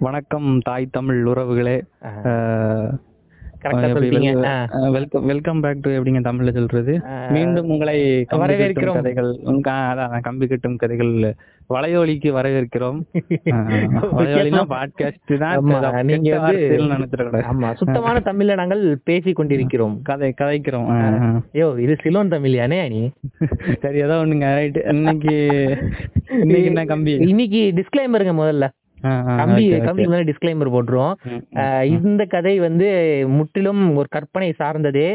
வணக்கம் தாய் தமிழ் உறவுகளே. வெல்கம் வெல்கம் பேக் டு எப்படிங்க தமிழ்ல சொல்றது. மீண்டும் உங்களை வரவேற்கிறோம். கதைகள் அதான் கம்பி கட்டும் கதைகள் வளையொலிக்கு வரவேற்கிறோம். வளையொலினா பாட்காஸ்ட் தான். நீங்க வந்து- ஆமா சுத்தமான தமிழ்ல நாங்கள் பேசிக் கொண்டிருக்கிறோம் கதை கதைக்கிறோம். ஆ, ஆ. யோ இது சிலோன் தமிழ்யானே நீ சரி ஏதோ ஒண்ணுங்க ரைட் இன்னைக்கு இன்னைக்கு என்ன கம்பி? இன்னைக்கு டிஸ்க்ளைமருங்க முதல்ல. கம்பி. கம்பி மேல டிஸ்க்ளைமர் போட்டுருவோம். இந்த கதை வந்து முற்றிலும் ஒரு கற்பனை சார்ந்ததே.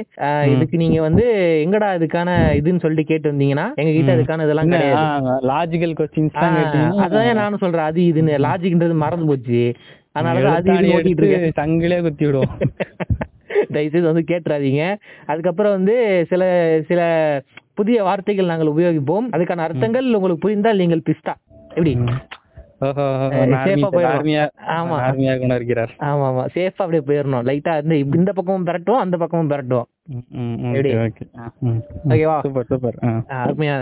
இதுக்கு நீங்க வந்து எங்கடா இதுக்கான இதுன்னு சொல்லிட்டு கேட்டு வந்தீங்கன்னா எங்க கிட்ட அதுக்கான இதெல்லாம் கிடையாது. லாஜிக்கல் கொஸ்டின்ஸ் அதான் நானும் சொல்றேன் அது இதுன்னு. லாஜிக்ன்றது மறந்து போச்சு. அதனாலதான் அது ஓட்டிட்டு இருக்கேன். சங்கிலே குத்தி விடுவோம். தயவுசெய்து வந்து கேட்டுறாதீங்க. அதுக்கப்புறம் வந்து சில சில புதிய வார்த்தைகள் நாங்கள் உபயோகிப்போம். அதுக்கான அர்த்தங்கள் உங்களுக்கு புரிந்தால் நீங்கள் பிஸ்தா. எப்படி? சேஃபா அப்படியே போயிடணும் லைட்டா இப்ப இந்த பக்கமும் பெரட்டும் அந்த பக்கமும் எப்படி? ஓகேவா சூப்பர் சூப்பர் அருமையா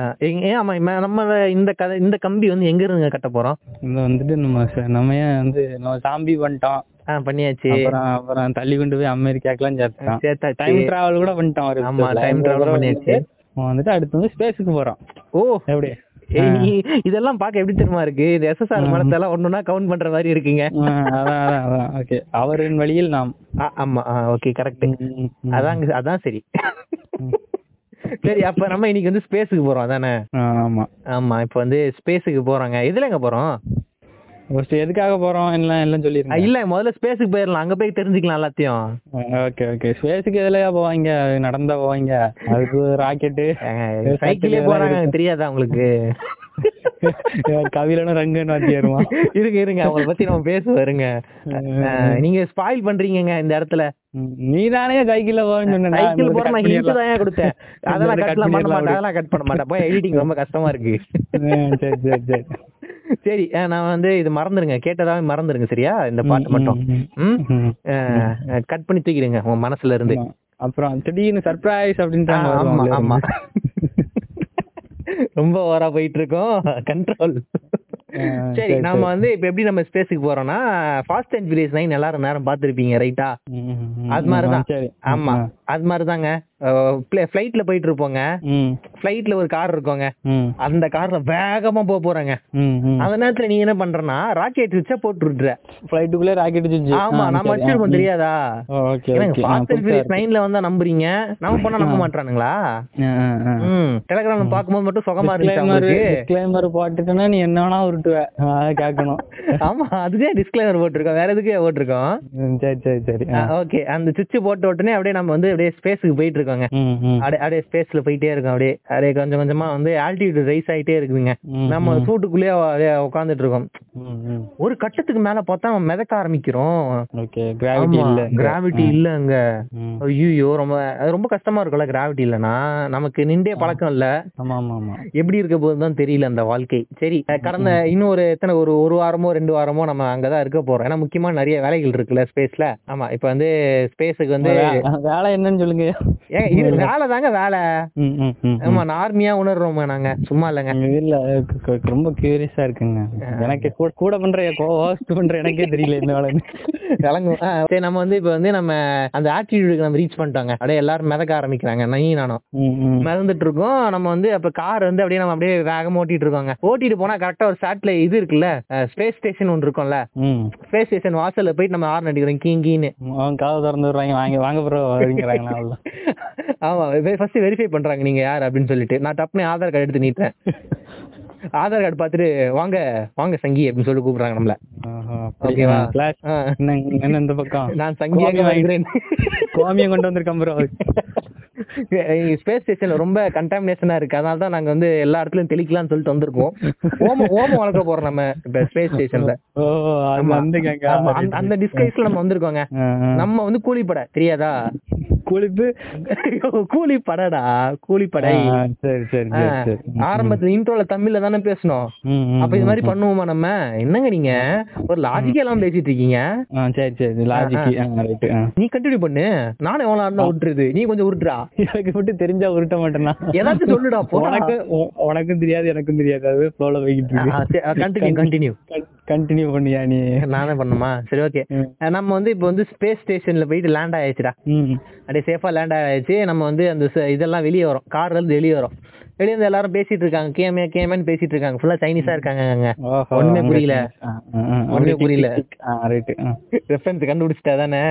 ஆமா நம்ம இந்த கதை இந்த கம்பி வந்து எங்க இருந்துங்க கட்ட போறோம்? இந்த வந்துட்டு நம்ம நம்ம ஏன் வந்து நம்ம சாம்பி பண்ணிட்டோம் பண்ணியாச்சு. அப்புறம் தள்ளி கொண்டு போய் அமெரிக்காக்கெல்லாம் சேர்த்துட்டான். சேர்த்தாச்சு. டைம் டிராவல் கூட பண்ணிட்டோம் ஆமா, travel அப்புறம் பண்ணியாச்சு. வந்துட்டு அடுத்து வந்து ஸ்பேஸுக்கு போறோம். ஓ. எப்படி? இதெல்லாம் பார்க்க எப்படி தெரியுமா இருக்கு? இந்த எஸ்எஸ்ஆர் மனத்தெல்லாம் ஒண்ணுனா கவுண்ட் பண்ற மாதிரி இருக்கீங்க. ஓகே அவரின் வழியில் நாம். ஆமா. Okay correct. அதான் அதான் சரி. சரி அப்ப நம்ம இன்னைக்கு வந்து ஸ்பேஸுக்கு போறோம் அதானே? ஆமா. ஆமா இப்ப வந்து ஸ்பேஸுக்கு போறோங்க. இதுல எங்க போறோம்? ஃபர்ஸ்ட் எதுக்காக போறோம் எல்லாம் எல்லாம் சொல்லிருங்க. இல்ல முதல்ல ஸ்பேஸுக்கு போயிடலாம் அங்க போய் தெரிஞ்சுக்கலாம் எல்லாத்தையும். ஓகே ஓகே ஸ்பேஸுக்கு எதுலயா போவாங்க? நடந்தா போவாங்க. அதுக்கு ராக்கெட்டு சைக்கிளே போறாங்க தெரியாதா உங்களுக்கு? கவிலனும் ரங்கன்னு வாத்தி ஏறுவான் இருங்க இருங்க அவங்கள பத்தி நம்ம பேசுவோம் இருங்க ஆ, நீங்க ஸ்பாயில் பண்றீங்கங்க இந்த இடத்துல. நீ தானே சைக்கிள்ல போறேன்னு சைக்கிள் போற நான் ஹிண்ட் தான் கொடுத்தேன். அதெல்லாம் கட்லாம் பண்ண மாட்டேன். அதெல்லாம் கட் பண்ண மாட்டேன். போய் எடிட்டிங் ரொம்ப கஷ்டமா இருக்கு. சரி சரி சரி. சரி நான் வந்து இது மறந்துருங்க. கேட்டதாவே மறந்துருங்க சரியா? இந்த பாட்டு மட்டும். கட் பண்ணி தூக்கிடுங்க உங்க மனசுல இருந்து. அப்புறம் திடீர்னு சர்ப்ரைஸ் அப்படின்ட்டாங்க ஆ, ஆமா. ஆமா. ரொம்ப ஓவரா போயிட்டு இருக்கோம் கண்ட்ரோல் சரி நாம வந்து இப்ப எப்படி நம்ம ஸ்பேஸுக்கு போறோம்னா ஃபாஸ்ட் அண்ட் ஃபியூரியஸ் நைன் எல்லாரும் நேரம் பாத்திருப்பீங்க ரைட்டா. அது மாதிரிதான். ஆமா. அது மாதிரிதாங்க. ஃபிளைட்ல போயிட்டு இருப்போங்க ஃபிளைட்ல ஒரு கார் இருக்குங்க. அந்த கார்ல வேகமா போக போறாங்க. அந்த நேரத்துல நீ என்ன பண்றனா ராக்கெட் வச்சா போட்டு விட்டுற ஃப்ளைட்டுக்குள்ளே ராக்கெட் சுச்சு ஆமா நம்ம வச்சிருக்கோம் தெரியாதா? நைன்ல வந்தா நம்புறீங்க? நம்ம பண்ணா நம்ப மாட்டானுங்களா? ம். டெலிகிராம்ல பாக்கும்போது மட்டும் சுகமா இருந்துச்சு அவங்களுக்கு டிஸ்க்ளைமர் போட்டுட்டேன்னா நீ என்ன வேணா உருட்டுவ. கேட்கணும். ஆமா அதுக்கே டிஸ்க்ளைமர் போட்டிருக்கோம். வேற எதுக்கே போட்டிருக்கோம்? சரி சரி சரி. ஓகே அந்த சுவிட்ச் போட்ட உடனே அப்படியே நம்ம வந்து அப்படியே ஸ்பேஸுக்கு போயிட்டு இருக்கோங்க அப்படியே ஸ்பேஸ்ல போயிட்டே இருக்கோம். அப்படியே அப்படியே கொஞ்சம் கொஞ்சமா வந்து ஆல்டிடியூட் ரைஸ் ஆயிட்டே இருக்குதுங்க. நம்ம சூட்டுக்குள்ளேயே அப்படியே உட்காந்துட்டு இருக்கோம். ஒரு கட்டத்துக்கு மேல பார்த்தா மிதக்க ஆரம்பிக்கிறோம். கிராவிட்டி இல்ல அங்க. ஐயோ ரொம்ப ரொம்ப கஷ்டமா இருக்கும்ல கிராவிட்டி இல்லனா நமக்கு நின்றே பழக்கம் இல்ல. எப்படி இருக்க போதுதான் தெரியல அந்த வாழ்க்கை. சரி கடந்த இன்னும் ஒரு எத்தனை ஒரு ஒரு வாரமோ ரெண்டு வாரமோ நம்ம அங்கதான் இருக்க போறோம். ஏன்னா முக்கியமா நிறைய வேலைகள் இருக்குல்ல ஸ்பேஸ்ல ஆமா இப்ப வந்து ஸ்பேஸுக்கு வந்து வேலை என்னன்னு சொல்லுங்க. ஏங்க இது வேலை. தாங்க வேலை ஆமா நார்மியா உணர்றோம் நாங்க சும்மா இல்லைங்க. இல்ல ரொம்ப கியூரியஸா இருக்குங்க. எனக்கு கூட- பண்ற ஹோஸ்ட் பண்ற எனக்கே தெரியல என்ன வேலைன்னு. விளங்கும். சரி நம்ம வந்து இப்ப வந்து நம்ம அந்த ஆட்டிடியூடுக்கு நம்ம ரீச் பண்ணிட்டோங்க. அப்படியே எல்லாரும் மிதக்க ஆரம்பிக்கிறாங்க நீ நானும். மிதந்துட்டு இருக்கோம். நம்ம வந்து அப்ப கார் வந்து அப்படியே நம்ம அப்படியே வேகமா ஓட்டிட்டு இருக்கோங்க. ஓட்டிட்டு போனா கரெக்டா ஒரு சேட்டலைட் இது இருக்குல்ல ஸ்பேஸ் ஸ்டேஷன் ஒன்று இருக்கும்ல. ஸ்பேஸ் ஸ்டேஷன் வாசல்ல போயிட்டு நம்ம ஆர்ன் அடிக்கிறோம் கீங் கீன்னு. அவன் கதவு திறந்து வாங்க வாங்க. அப்படிங்கிறாங்களா அவ்வளோ ஆமா ஃபர்ஸ்ட் வெரிஃபை பண்றாங்க நீங்க யார் அப்படின்னு சொல்லிட்டு. நான் டப்புனு ஆதார் கார்டு எடுத்து நீட்டேன் ஆதார் கார்டு பார்த்துட்டு வாங்க வாங்க சங்கி அப்படின்னு சொல்லி கூப்பிடுறாங்க நம்மள. ஓகேவா? என்ன இந்த பக்கம்? நான் சங்கியாக வாங்கிறேன் கோமியம் கொண்டு வந்திருக்கேன் ப்ரோ ஸ்பேஸ் ஸ்டேஷன்ல ரொம்ப கண்டாமினேஷனா இருக்கு. அதனால தான் நாங்க வந்து எல்லா இடத்துலயும் தெளிக்கலாம்னு சொல்லிட்டு வந்திருக்கோம். ஓம ஓமம் வளர்க்க போறோம் நம்ம இப்ப ஸ்பேஸ் ஸ்டேஷன்ல அந்த டிஸ்கைஸ்ல நம்ம வந்திருக்கோங்க. நம்ம வந்து கூலிப்படை தெரியாதா? குளிப்பு. கூலிப்படடா கூலிப்படை. ஆ, சரி சரி சரி ஆரம்பத்துல இன்ட்ரோல தமிழ்ல தானே பேசணும் அப்ப இது மாதிரி பண்ணுவோமா நம்ம? என்னங்க நீங்க? ஒரு லாஜிக்கே எல்லாம் பேசிட்டு இருக்கீங்க. சரி சரி. லாஜிக் நீ கண்டினியூ பண்ணு. நானே எவ்வளவு தான் விட்டுருது நீ கொஞ்சம் உருட்டுறா. எனக்கு மட்டும் தெரிஞ்சா உருட்ட மாட்டேனா? ஏதாச்சும் சொல்லுடா போடா. உனக்கு உனக்கும் தெரியாது எனக்கும் தெரியாது. அது இருக்கு. கண்டினியூ கண்டினியூ கண்டினியூ பண்ணியா நீ? நானே பண்ணுமா சரி ஓகே. நம்ம வந்து இப்போ வந்து ஸ்பேஸ் ஸ்டேஷன்ல போயிட்டு லேண்ட் ஆயாச்சுடா. ம். அப்படியே சேஃபா லேண்ட் ஆயாச்சு. நம்ம வந்து அந்த இதெல்லாம் வெளியே வரும். கார்ல இருந்து வெளியே வரும். வெளியே வந்து எல்லாரும் பேசிட்டு இருக்காங்க. கேமே கேமேன்னு பேசிட்டு இருக்காங்க. ஃபுல்லா சைனீஸா இருக்காங்க அங்க. ஒண்ணுமே புரியல. ஒண்ணுமே புரியல. ரெஃபரன்ஸ் கண்டுபிடிச்சிட்டா தானே?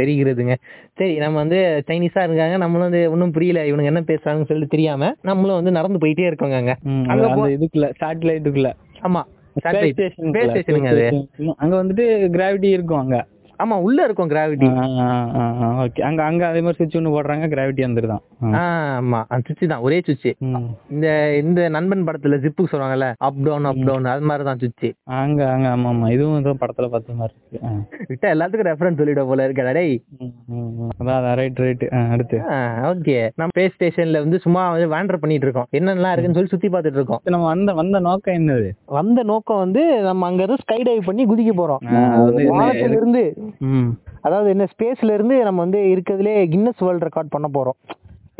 தெரிகிறதுங்க. சரி நம்ம வந்து சைனீஸா இருக்காங்க. நம்மளும் வந்து ஒன்றும் புரியல. இவனுங்க என்ன பேசுறாங்கன்னு சொல்லிட்டு தெரியாம நம்மளும் வந்து நடந்து போயிட்டே இருக்கோங்க அங்க. இதுக்குள்ள சேட்டலைட்டுக்குள்ள ஆமா. அங்க வந்துட்டு கிராவிட்டி இருக்கும் அங்க. ஆமா உள்ள இருக்கும் கிராவிட்டி ஓகே அங்க அங்க அதே மாதிரி சுவிட்ச் ஒன்று போடுறாங்க கிராவிட்டி வந்துருதான். ஆமா. அந்த சுவிட்ச் தான் ஒரே சுவிட்ச். இந்த இந்த நண்பன் படத்துல ஜிப்பு சொல்லுவாங்கல்ல அப் டவுன் அப் டவுன் அது மாதிரி தான் சுவிட்ச் அங்க அங்க ஆமா ஆமா. இதுவும் ஏதோ படத்துல பார்த்த மாதிரி இருக்கு. விட்டா எல்லாத்துக்கும் ரெஃபரன்ஸ் சொல்லிட போல இருக்கா டேய். அதான் ரைட் ரைட் அடுத்து. ஓகே நம்ம ஸ்பேஸ் ஸ்டேஷன்ல வந்து சும்மா வந்து வேண்டர் பண்ணிட்டு இருக்கோம். என்னென்னலாம் இருக்குன்னு சொல்லி சுத்தி பார்த்துட்டு இருக்கோம். நம்ம வந்த வந்த நோக்கம் என்னது? வந்த நோக்கம் வந்து நம்ம அங்க இருந்து ஸ்கை டைவ் பண்ணி குதிக்க போறோம். வானத்துல இருந்து அதாவது என்ன ஸ்பேஸ்ல இருந்து நம்ம வந்து இருக்கிறதுலே கின்னஸ் வேர்ல்ட் ரெக்கார்ட் பண்ண போறோம்.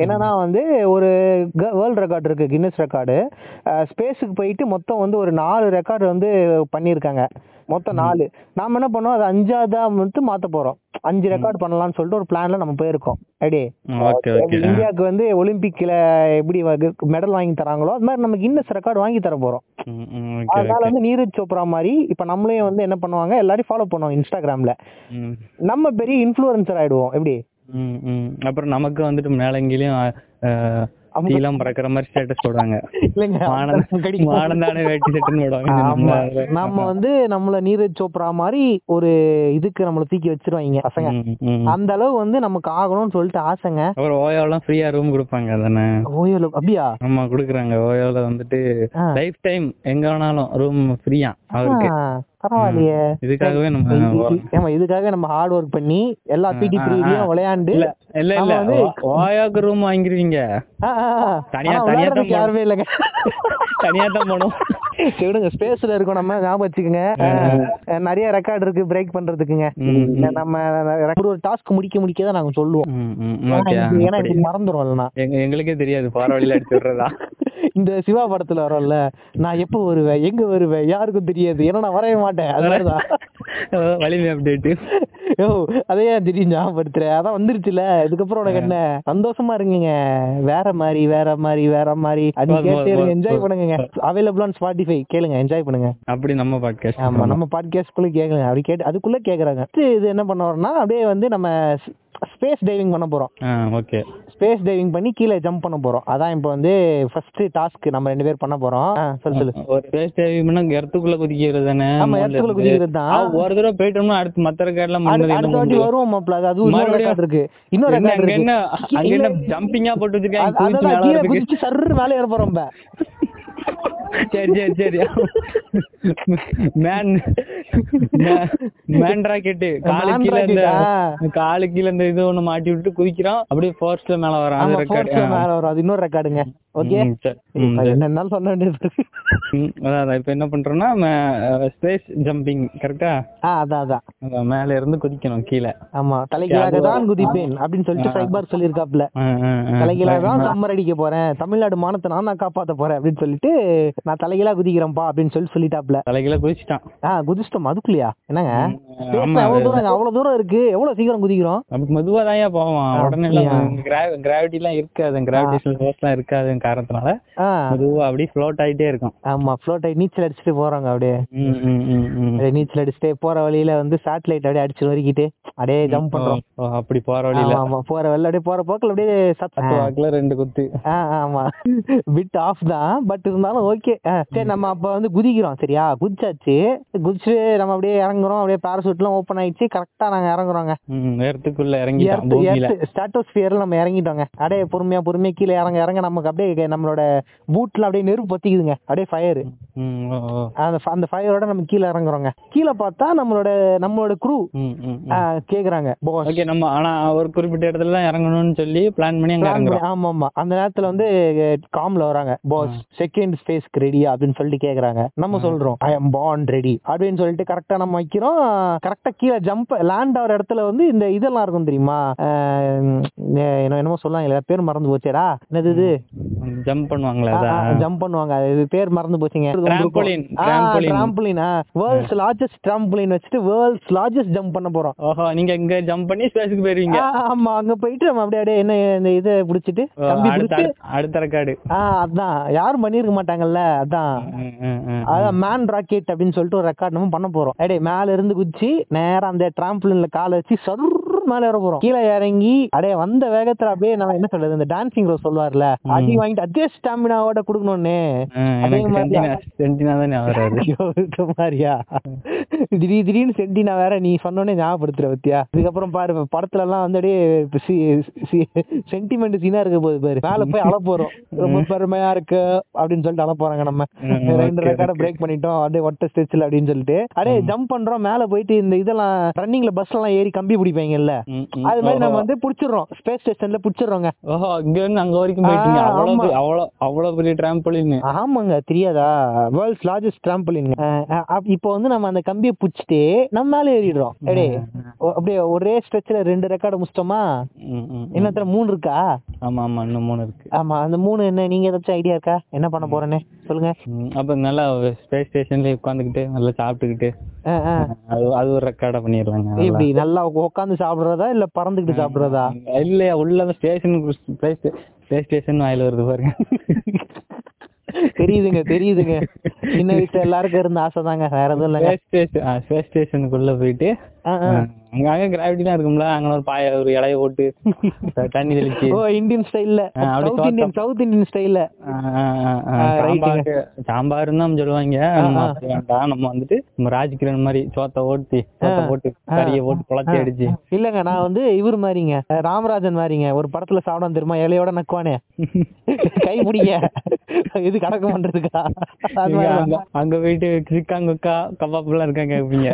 என்னன்னா வந்து ஒரு வேர்ல்ட் ரெக்கார்ட் இருக்கு கின்னஸ் ரெக்கார்டு ஸ்பேஸுக்கு போயிட்டு மொத்தம் வந்து ஒரு நாலு ரெக்கார்டு வந்து பண்ணியிருக்காங்க. மொத்தம் நாலு. நாம என்ன பண்ணோம் அது அஞ்சாவதா மட்டும் மாத்த போறோம். அஞ்சு ரெக்கார்ட் பண்ணலாம்னு சொல்லிட்டு ஒரு பிளான்ல நம்ம போயிருக்கோம். ஓகே இந்தியாவுக்கு வந்து ஒலிம்பிக்ல எப்படி மெடல் வாங்கி தராங்களோ அது மாதிரி நம்ம கின்னஸ் ரெக்கார்ட் வாங்கி தர போறோம். அதனால வந்து நீரஜ் சோப்ரா மாதிரி இப்ப நம்மளையும் வந்து என்ன பண்ணுவாங்க எல்லாரையும் ஃபாலோ பண்ணுவாங்க இன்ஸ்டாகிராம்ல நம்ம பெரிய இன்ஃப்ளூயன்சர் ஆயிடுவோம். எப்படி? அப்புறம் நமக்கு வந்துட்டு மேலங்கிலையும் தீலாம் பறக்கிற மாதிரி ஸ்டேட்டஸ் போடுவாங்க. இல்லைங்க. வானந்தானே வேட்டி சட்டுன்னு போடுவாங்க. நம்ம- வந்து நம்மள நீரஜ் சோப்ரா மாதிரி ஒரு இதுக்கு நம்மள தூக்கி வச்சிருவாங்க பசங்க. அந்த அளவு வந்து நமக்கு ஆகணும்னு சொல்லிட்டு ஆசைங்க. அப்புறம் ஓயோலாம் ஃப்ரீயா ரூம் கொடுப்பாங்க தானே ஓயோ அப்படியா? ஆமா குடுக்குறாங்க. ஓயோல வந்துட்டு. லைஃப் டைம் எங்க வேணாலும் ரூம் ஃப்ரீயா அவருக்கு. பரவாயில்லையே. இதுக்காகவே நம்ம ஏமா இதுக்காக நம்ம ஹார்ட் ஒர்க் பண்ணி எல்லா பிடி பீரியட்லயும் விளையாண்டு இல்ல இல்ல ஓயோக்கு ரூம் வாங்கிருவீங்க. தனியா- தனியா தான் யாருமே இல்லைங்க. தனியா தான் சரி விடுங்க ஸ்பேஸ்ல இருக்கோம் நம்ம ஞாபகம் வச்சுக்கோங்க. நிறைய ரெக்கார்ட் இருக்கு பிரேக் பண்றதுக்குங்க. நம்ம ஒரு டாஸ்க் முடிக்க முடிக்க தான் நாங்க சொல்லுவோம். ஏன்னா மறந்துடும் எங்களுக்கே தெரியாது போற வழியில அடிச்சு விடுறதா. இந்த சிவா படத்துல வரும்ல நான் எப்போ வருவேன்? எங்க வருவேன்? யாருக்கும் தெரியாது. ஏன்னா நான் வரவே மாட்டேன். அதுதான் வலிமை அப்டேட் யோ அதே ஏன் திடீர்னு ஞாபகப்படுத்துற அதான் வந்துருச்சுல. இதுக்கப்புறம் உனக்கு என்ன? சந்தோஷமா இருங்கங்க. வேற மாதிரி வேற மாதிரி வேற மாதிரி. அது கேட்டே இருங்க. என்ஜாய். பண்ணுங்க. அவைலபிள் ஆன் ஸ்பாட்டிஃபை கேளுங்க. என்ஜாய் பண்ணுங்க. அப்படி நம்ம பாட்காஸ்ட் ஆமா நம்ம பாட்காஸ்ட் குள்ள கேக்குறாங்க. அப்படி கேட்டு அதுக்குள்ள கேக்குறாங்க. இது என்ன பண்ண வரோம்னா அப்படியே வந்து நம்ம ஸ்பேஸ் டைவிங் பண்ண போறோம். ஓகே ஸ்பேஸ் டைவிங் பண்ணி கீழே ஜம்ப் பண்ண போறோம். அதான் இப்போ வந்து ஃபர்ஸ்ட் டாஸ்க் நம்ம ரெண்டு பேர் பண்ண போறோம். சொல்லு சொல்லு. ஒரு பேஸ் டைவிங்னா எர்த்துக்குள்ள குதிக்கிறது தானே? ஆமா இடத்துக்குள்ள குதிக்கிறது தான். ஒரு தடவை போயிட்டோம்னா அடுத்து மத்த ரெக்கார்ட்லாம் அடுத்த அடுத்த வாட்டி வருவோம் மாப்ள. அது அதுவும் இன்னொரு ரெக்கார்ட் இருக்கு. இன்னொரு ரெக்கார்ட் இருக்கு. என்ன அங்க என்ன ஜம்பிங்கா போட்டு வச்சிருக்காங்க? அது- குதிச்சு மேல ஏற போறோம். சரி சரி சரி. மேன் மேன் ராக்கெட் காலு கீழ இந்த காலு கீழ இந்த இது ஒண்ணு மாட்டி விட்டுட்டு குதிக்கிறான். அப்படியே ஃபோர்ஸ்ல மேல வரான். மேல வரும். அது இன்னொரு ரெக்கார்டுங்க ஓகே என்ன சொல்ல வேண்டியது. அதான் இப்ப என்ன பண்றோம்னா ஸ்பேஸ் ஜம்பிங் கரெக்டா ஆ? அதான் அதான். மேல இருந்து குதிக்கணும் கீழே. ஆமா. தலைகீழாக தான் குதிப்பேன் அப்படின்னு சொல்லிட்டு சைபார் சொல்லியிருக்காப்ல. தலைகீழாக தான் சம்மர் அடிக்க போறேன். தமிழ்நாடு மானத்தை நான் தான் காப்பாத்த போறேன் அப்படின்னு சொல்லிட்டு நான் தலைகீழா குதிக்கிறேன்ப்பா அப்படின்னு சொல்லி சொல்லிட்டாப்ல. தலைகீழ குதிச்சிட்டான். ஆ குதிச்சிட்டோம். அதுக்குள்ளயா? என்னங்க? எவ்வளவு தூரம் அவ்வளவு தூரம் இருக்கு. எவ்வளவு சீக்கிரம் குதிக்கிறோம்? அப்ப மெதுவா தான் போவான் உடனே கிராவிட்டி எல்லாம் இருக்காது. ஃபோர்ஸ் எல்லாம் இருக்காது காரணத்தினால மெதுவா அப்படியே ஃப்ளோட் ஆயிட்டே இருக்கும். ஆமா ஃப்ளோட் ஆகி நீச்சல் அடிச்சுட்டு போறாங்க அப்படியே. நீச்சல் அடிச்சுட்டே போற வழியில வந்து சேட்டலைட் அப்படியே அடிச்சு நொறுக்கிட்டு அப்படியே ஜம்ப் பண்றோம். அப்படி போற வழியில. ஆமா போற வழியில அப்படியே போற போக்குல அப்படியே சத்த பத்து வாக்குல ரெண்டு குத்து. ஆமா. பிட் ஆஃப் தான் பட் இருந்தாலும் ஓகே சரி நம்ம அப்ப வந்து குதிக்கிறோம் சரியா? குதிச்சாச்சு. குதிச்சு நம்ம அப்படியே இறங்குறோம் அப்படியே பேராசூட் எல்லாம் ஓப்பன் ஆயிடுச்சு. கரெக்டா நாங்க இறங்குறோங்க. இறங்கிட்டான் பூமியில. ஸ்டாட்டோஸ்பியர்ல நம்ம இறங்கிட்டோங்க. அப்படியே பொறுமையா பொறுமையா கீழே இறங்க இறங்க நமக்கு அப்படியே நம்மளோட பூட்ல அப்படியே நெருப்பு பத்திக்குதுங்க. அப்படியே ஃபயர். அந்த அந்த ஃபயரோட நம்ம கீழே இறங்குறோங்க. கீழே பார்த்தா நம்மளோட நம்மளோட குரூ. கேக்குறாங்க ஓகே நம்ம ஆனா ஒரு குறிப்பிட்ட இடத்துல இறங்கணும்னு சொல்லி பிளான் பண்ணி அங்க இறங்குறோம். ஆமா ஆமா. அந்த நேரத்துல வந்து காம்ல வராங்க பாஸ் செகண்ட் ஸ்பேஸ்க்கு ரெடியா அப்படின்னு சொல்லிட்டு கேக்குறாங்க. நம்ம சொல்றோம் ஐ அம் பாண்ட் ரெடி அப்படின்னு சொல்லிட்டு கரெக்டா நம்ம வைக்கிறோம். கரெக்டா கீழே ஜம்ப் லேண்ட் ஆகிற இடத்துல வந்து இந்த இதெல்லாம் இருக்கும் தெரியுமா? என்னமோ சொல்லுவாங்க பேர் மறந்து போச்சேடா. என்னது இது? ஜம்ப் பண்ணுவாங்களே ஜம்ப் பண்ணுவாங்க. இது பேர் மறந்து போச்சுங்க. Trampoline. Trampoline world's largest trampoline வச்சுட்டு வேர்ல்ட்ஸ் லார்ஜஸ்ட் ஜம்ப் பண்ண போறோம். ஓஹோ நீங்க இங்க ஜம்ப் பண்ணி ஸ்பேஸ்க்கு போயிருவீங்க. ஆமா அங்க போயிட்டு நம்ம அப்படியே என்ன இந்த இதை பிடிச்சிட்டு கம்பி அடுத்த பிடிச்சு அடுத்த ரெக்கார்டு ஆ அதான். யாரும் பண்ணிருக்க மாட்டாங்கல்ல அதான். அதான் மேன் ராக்கெட் அப்படின்னு சொல்லிட்டு ஒரு ரெக்கார்ட் நம்ம பண்ண போறோம். அடே மேல இருந்து குச்சி நேரா அந்த டிராம்பலின்ல காலை வச்சு சர் மேல ஏற போறோம். கீழே இறங்கி அடே வந்த வேகத்துல அப்படியே நம்ம என்ன சொல்றது இந்த டான்சிங் ரோஸ் சொல்லுவார்ல அடி வாங்கிட்டு அதே ஸ்டாமினாவோட குடுக்கணும்னு. அதே மாதிரி மாதிரியா? திடீர் திடீர்னு சென்டினா வேற நீ சொன்னோடனே ஞாபகப்படுத்துற பத்தியா? இதுக்கப்புறம் பாரு படத்துல எல்லாம் வந்து அப்படியே சென்டிமெண்ட் சீனா இருக்க போகுது பாரு. மேல போய் அழ போறோம். ரொம்ப பெருமையா இருக்கு அப்படின்னு சொல்லிட்டு அழ போறாங்க நம்ம. ரெண்டு ரெக்கார்ட பிரேக் பண்ணிட்டோம் அப்படியே ஒட்ட ஸ்டெச்ல அப்படின்னு சொல்லிட்டு. அப்படியே ஜம்ப் பண்றோம் மேல போயிட்டு இந்த இதெல்லாம் ரன்னிங்ல பஸ்ல எல்லாம் ஏறி கம்பி பிடிப்பாங்கல்ல. அது மாதிரி நம்ம. வந்து புடிச்சிடுறோம். ஸ்பேஸ் ஸ்டேஷன்ல புடிச்சிடுறோங்க. ஓஹோ இங்க இருந்து அங்க வரைக்கும் போயிட்டீங்க. அவ்வளவு அவ்வளவு அவ்வளவு பெரிய டிராம்பலின் ஆமாங்க தெரியாதா? வேர்ல்ட்ஸ் லார்ஜஸ்ட் ட்ராம்பலின் இப்போ வந்து நம்ம அந்த கம்பியை புடிச்சிட்டு நம்ம மேல ஏறிடுறோம். ஒ- அப்படியே ஒரே ஸ்ட்ரெச்ல ரெண்டு ரெக்கார்டு முடிச்சிட்டோமா? இன்னொருத்தர மூணு இருக்கா? ஆமா ஆமா இன்னும் மூணு இருக்கு. ஆமா அந்த மூணு என்ன நீங்க ஏதாச்சும் ஐடியா இருக்கா? என்ன பண்ண போறேன்னு? சொல்லுங்க. அப்ப நல்லா ஸ்பேஸ் ஸ்டேஷன்ல உட்காந்துக்கிட்டு நல்லா சாப்பிட்டுக்கிட்டு. அது அது ஒரு ரெக்கார்டா பண்ணிடலாங்க நல்லா. எப்படி நல்லா உட்காந்து சாப்பிடுறதா இல்ல பறந்துகிட்டு சாப்பிடுறதா? இல்லையா உள்ள ஸ்டேஷன் பிளே ஸ்டேஷன் வாயில வருது பாருங்க. தெரியுதுங்க தெரியுதுங்க. சின்ன வயசுல எல்லாருக்கும் இருந்த ஆசை தாங்க வேற எதுவும் ஸ்டேஷன் ஸ்பேஸ் ஸ்டேஷனுக்குள்ள போயிட்டு அங்க அங்க கிராவிட்டிலாம் இருக்கும்ல. அங்க ஒரு பாய ஒரு இலைய போட்டு தண்ணி தெளிச்சு. ஓ இந்தியன் ஸ்டைல்ல சவுத் இந்தியன் சவுத் இந்தியன் ஸ்டைல்ல. சாம்பார் தான் சொல்லுவாங்க. வேண்டாம். நம்ம வந்துட்டு நம்ம ராஜ்கிரண் மாதிரி சோத்தை ஓட்டி சோத்தை போட்டு கறியை போட்டு குழச்சி அடிச்சு. இல்லங்க நான் வந்து இவர் மாதிரிங்க. ராமராஜன் மாதிரிங்க. ஒரு படத்துல சாப்பிடாம தெரியுமா? இலையோட நக்குவானே. கை பிடிங்க இது கடக்க பண்றதுக்கா? அங்க போயிட்டு சிக்காங்கக்கா கபாப் எல்லாம் இருக்காங்க எப்படிங்க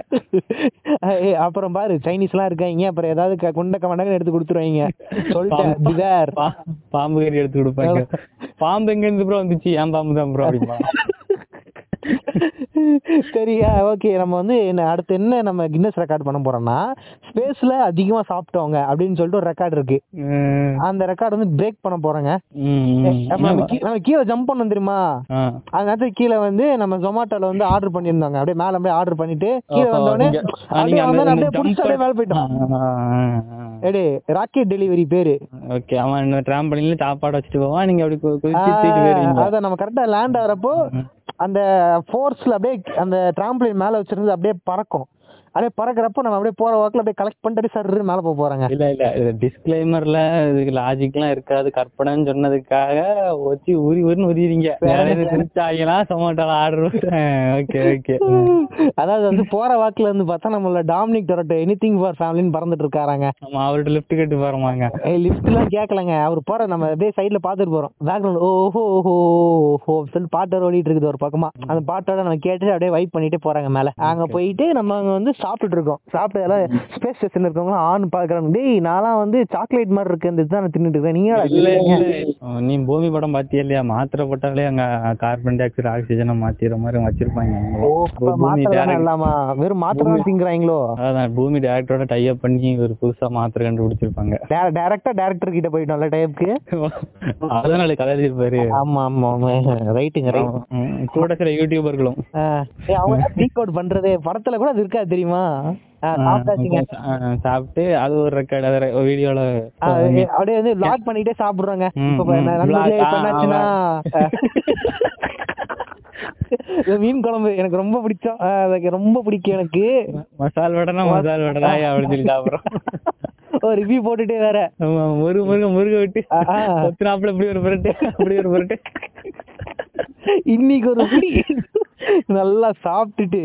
ஏய், அப்புறம் பாரு சைனீஸ் எல்லாம் இருக்காங்க. அப்புறம் ஏதாவது குண்ட கமண்டகன்னு எடுத்து கொடுத்துருவாங்க. சொல்லிட்டேன் பிதார் பாம்பு கறி எடுத்து கொடுப்பாங்க. பாம்பு எங்க இருந்து ப்ரோ வந்துச்சு? ஏன் பாம்பு தான் ப்ரோ அப்படிம்பா? சரியா ஓகே நம்ம வந்து என்ன அடுத்து என்ன நம்ம கின்னஸ் ரெக்கார்ட் பண்ண போறோம்னா ஸ்பேஸ்ல அதிகமா சாப்பிட்டவங்க அப்படின்னு சொல்லிட்டு ஒரு ரெக்கார்ட் இருக்கு. அந்த ரெக்கார்ட் வந்து பிரேக் பண்ண போறோங்க. நம்ம கீழே ஜம்ப் பண்ணோம் தெரியுமா. அந்த நேரத்துக்கு கீழே வந்து நம்ம ஜொமாட்டோல வந்து ஆர்டர் பண்ணியிருந்தாங்க. அப்படியே மேல அப்படியே ஆர்டர் பண்ணிட்டு கீழே வந்தோடனே அப்படியே வந்தோடனே அப்படியே புடிச்சு அப்படியே மேல போயிட்டோம். எடே ராக்கெட் டெலிவரி பேரு. ஓகே அவன் டிராம்பலின்ல சாப்பாடு வச்சுட்டு போவான். நீங்க அப்படி கு- குதிச்சு ஆ, தூக்கிட்டு போயிருவீங்க. அத நம்ம கரெக்டா லேண்ட் ஆகுறப்போ அந்த ஃபோர்ஸ்ல அப்படியே அந்த டிராம்பலின் மேல வச்சிருந்து அப்படியே பறக்கும். அப்படியே பறக்குறப்போ நம்ம அப்படியே போற வாக்குல அப்படியே கலெக்ட் பண்ணிட்டு சர்ரு மேல போக போறாங்க. இல்ல இல்ல டிஸ்கிளைமர்ல இதுக்கு லாஜிக்லாம் இருக்காது. கற்பனைன்னு சொன்னதுக்காக வச்சு உரி உரின்னு உரியுறீங்க திருச்சாயெல்லாம் சொமாட்டோல ஆர்டர் ஓகே ஓகே அதாவது வந்து போற வாக்குல இருந்து பார்த்தா நம்மள Dominic Toretto anything for ஃபேமிலின்னு பறந்துட்டு இருக்காராங்க. நம்ம அவர்கிட்ட லிஃப்ட் கட்டு போறோமாங்க. லிஃப்ட் எல்லாம் கேட்கலங்க அவர் போற நம்ம அப்படியே சைடுல பாத்துட்டு போறோம். பேக்ரவுண்ட் ஓஹோ ஓஹோ ஓஹோ சொல்லி பாட்டு ஓடிட்டு இருக்குது ஒரு பக்கமா. அந்த பாட்டோட நம்ம கேட்டு அப்படியே வைப் பண்ணிட்டே போறாங்க மேல. அங்க போயிட்டு நம்ம அங்க வந்து சாப்பிட்டுட்டு இருக்கோம் சாப்பிட்டு எல்லாம் ஸ்பேஸ் ஸ்டேஷன் இருக்கவங்க ஆன் பாக்குறாங்க டேய் நான்லாம் வந்து சாக்லேட் மாதிரி இருக்கு. இந்த இதுதான் தின்னுட்டு இருக்கேன் நீங்க நீ பூமி படம் பாத்தியா இல்லையா? மாத்திரை போட்டாலே அங்க கார்பன் டை ஆக்சைடு ஆக்சிஜனை மாத்திர மாதிரி வச்சிருப்பாங்க. இல்லாமா? வெறும் மாத்திரை திங்குறாங்களோ அதான் பூமி டேரக்டரோட டைப் பண்ணி ஒரு புதுசா மாத்திரை கண்டுபிடிச்சிருப்பாங்க. டைரக்டா டேரக்டர் கிட்ட போயிட்டோம்ல டைப்க்கு அதனால கதை எழுதிருப்பாரு ஆமா ஆமா ரைட்டுங்க ரைட் ம், கூட சில யூடியூபர்களும் அவங்க டீகோட் பண்றதே படத்துல கூட அது இருக்காது தெரியுமா? ஆ, சாப்பிட்டு அது ஒரு ரெக்கார்ட் அது வீடியோல அப்படியே வந்து லாக் பண்ணிட்டே சாப்பிடுறாங்க. மீன் குழம்பு எனக்கு ரொம்ப பிடிச்சோம் ரொம்ப பிடிக்கும் எனக்கு. மசால் வடைனா மசால் வடை அப்படின்னு சொல்லி சாப்பிடுறோம். ஒரு ரிவ்யூ போட்டுட்டே வேற. முருக முருக முருக விட்டு. ஆ. ஒத்துனாப்புல இப்படி ஒரு புரட்டு அப்படி ஒரு புரட்டு. இன்னைக்கு ஒரு பிடி. நல்லா சாப்பிட்டுட்டு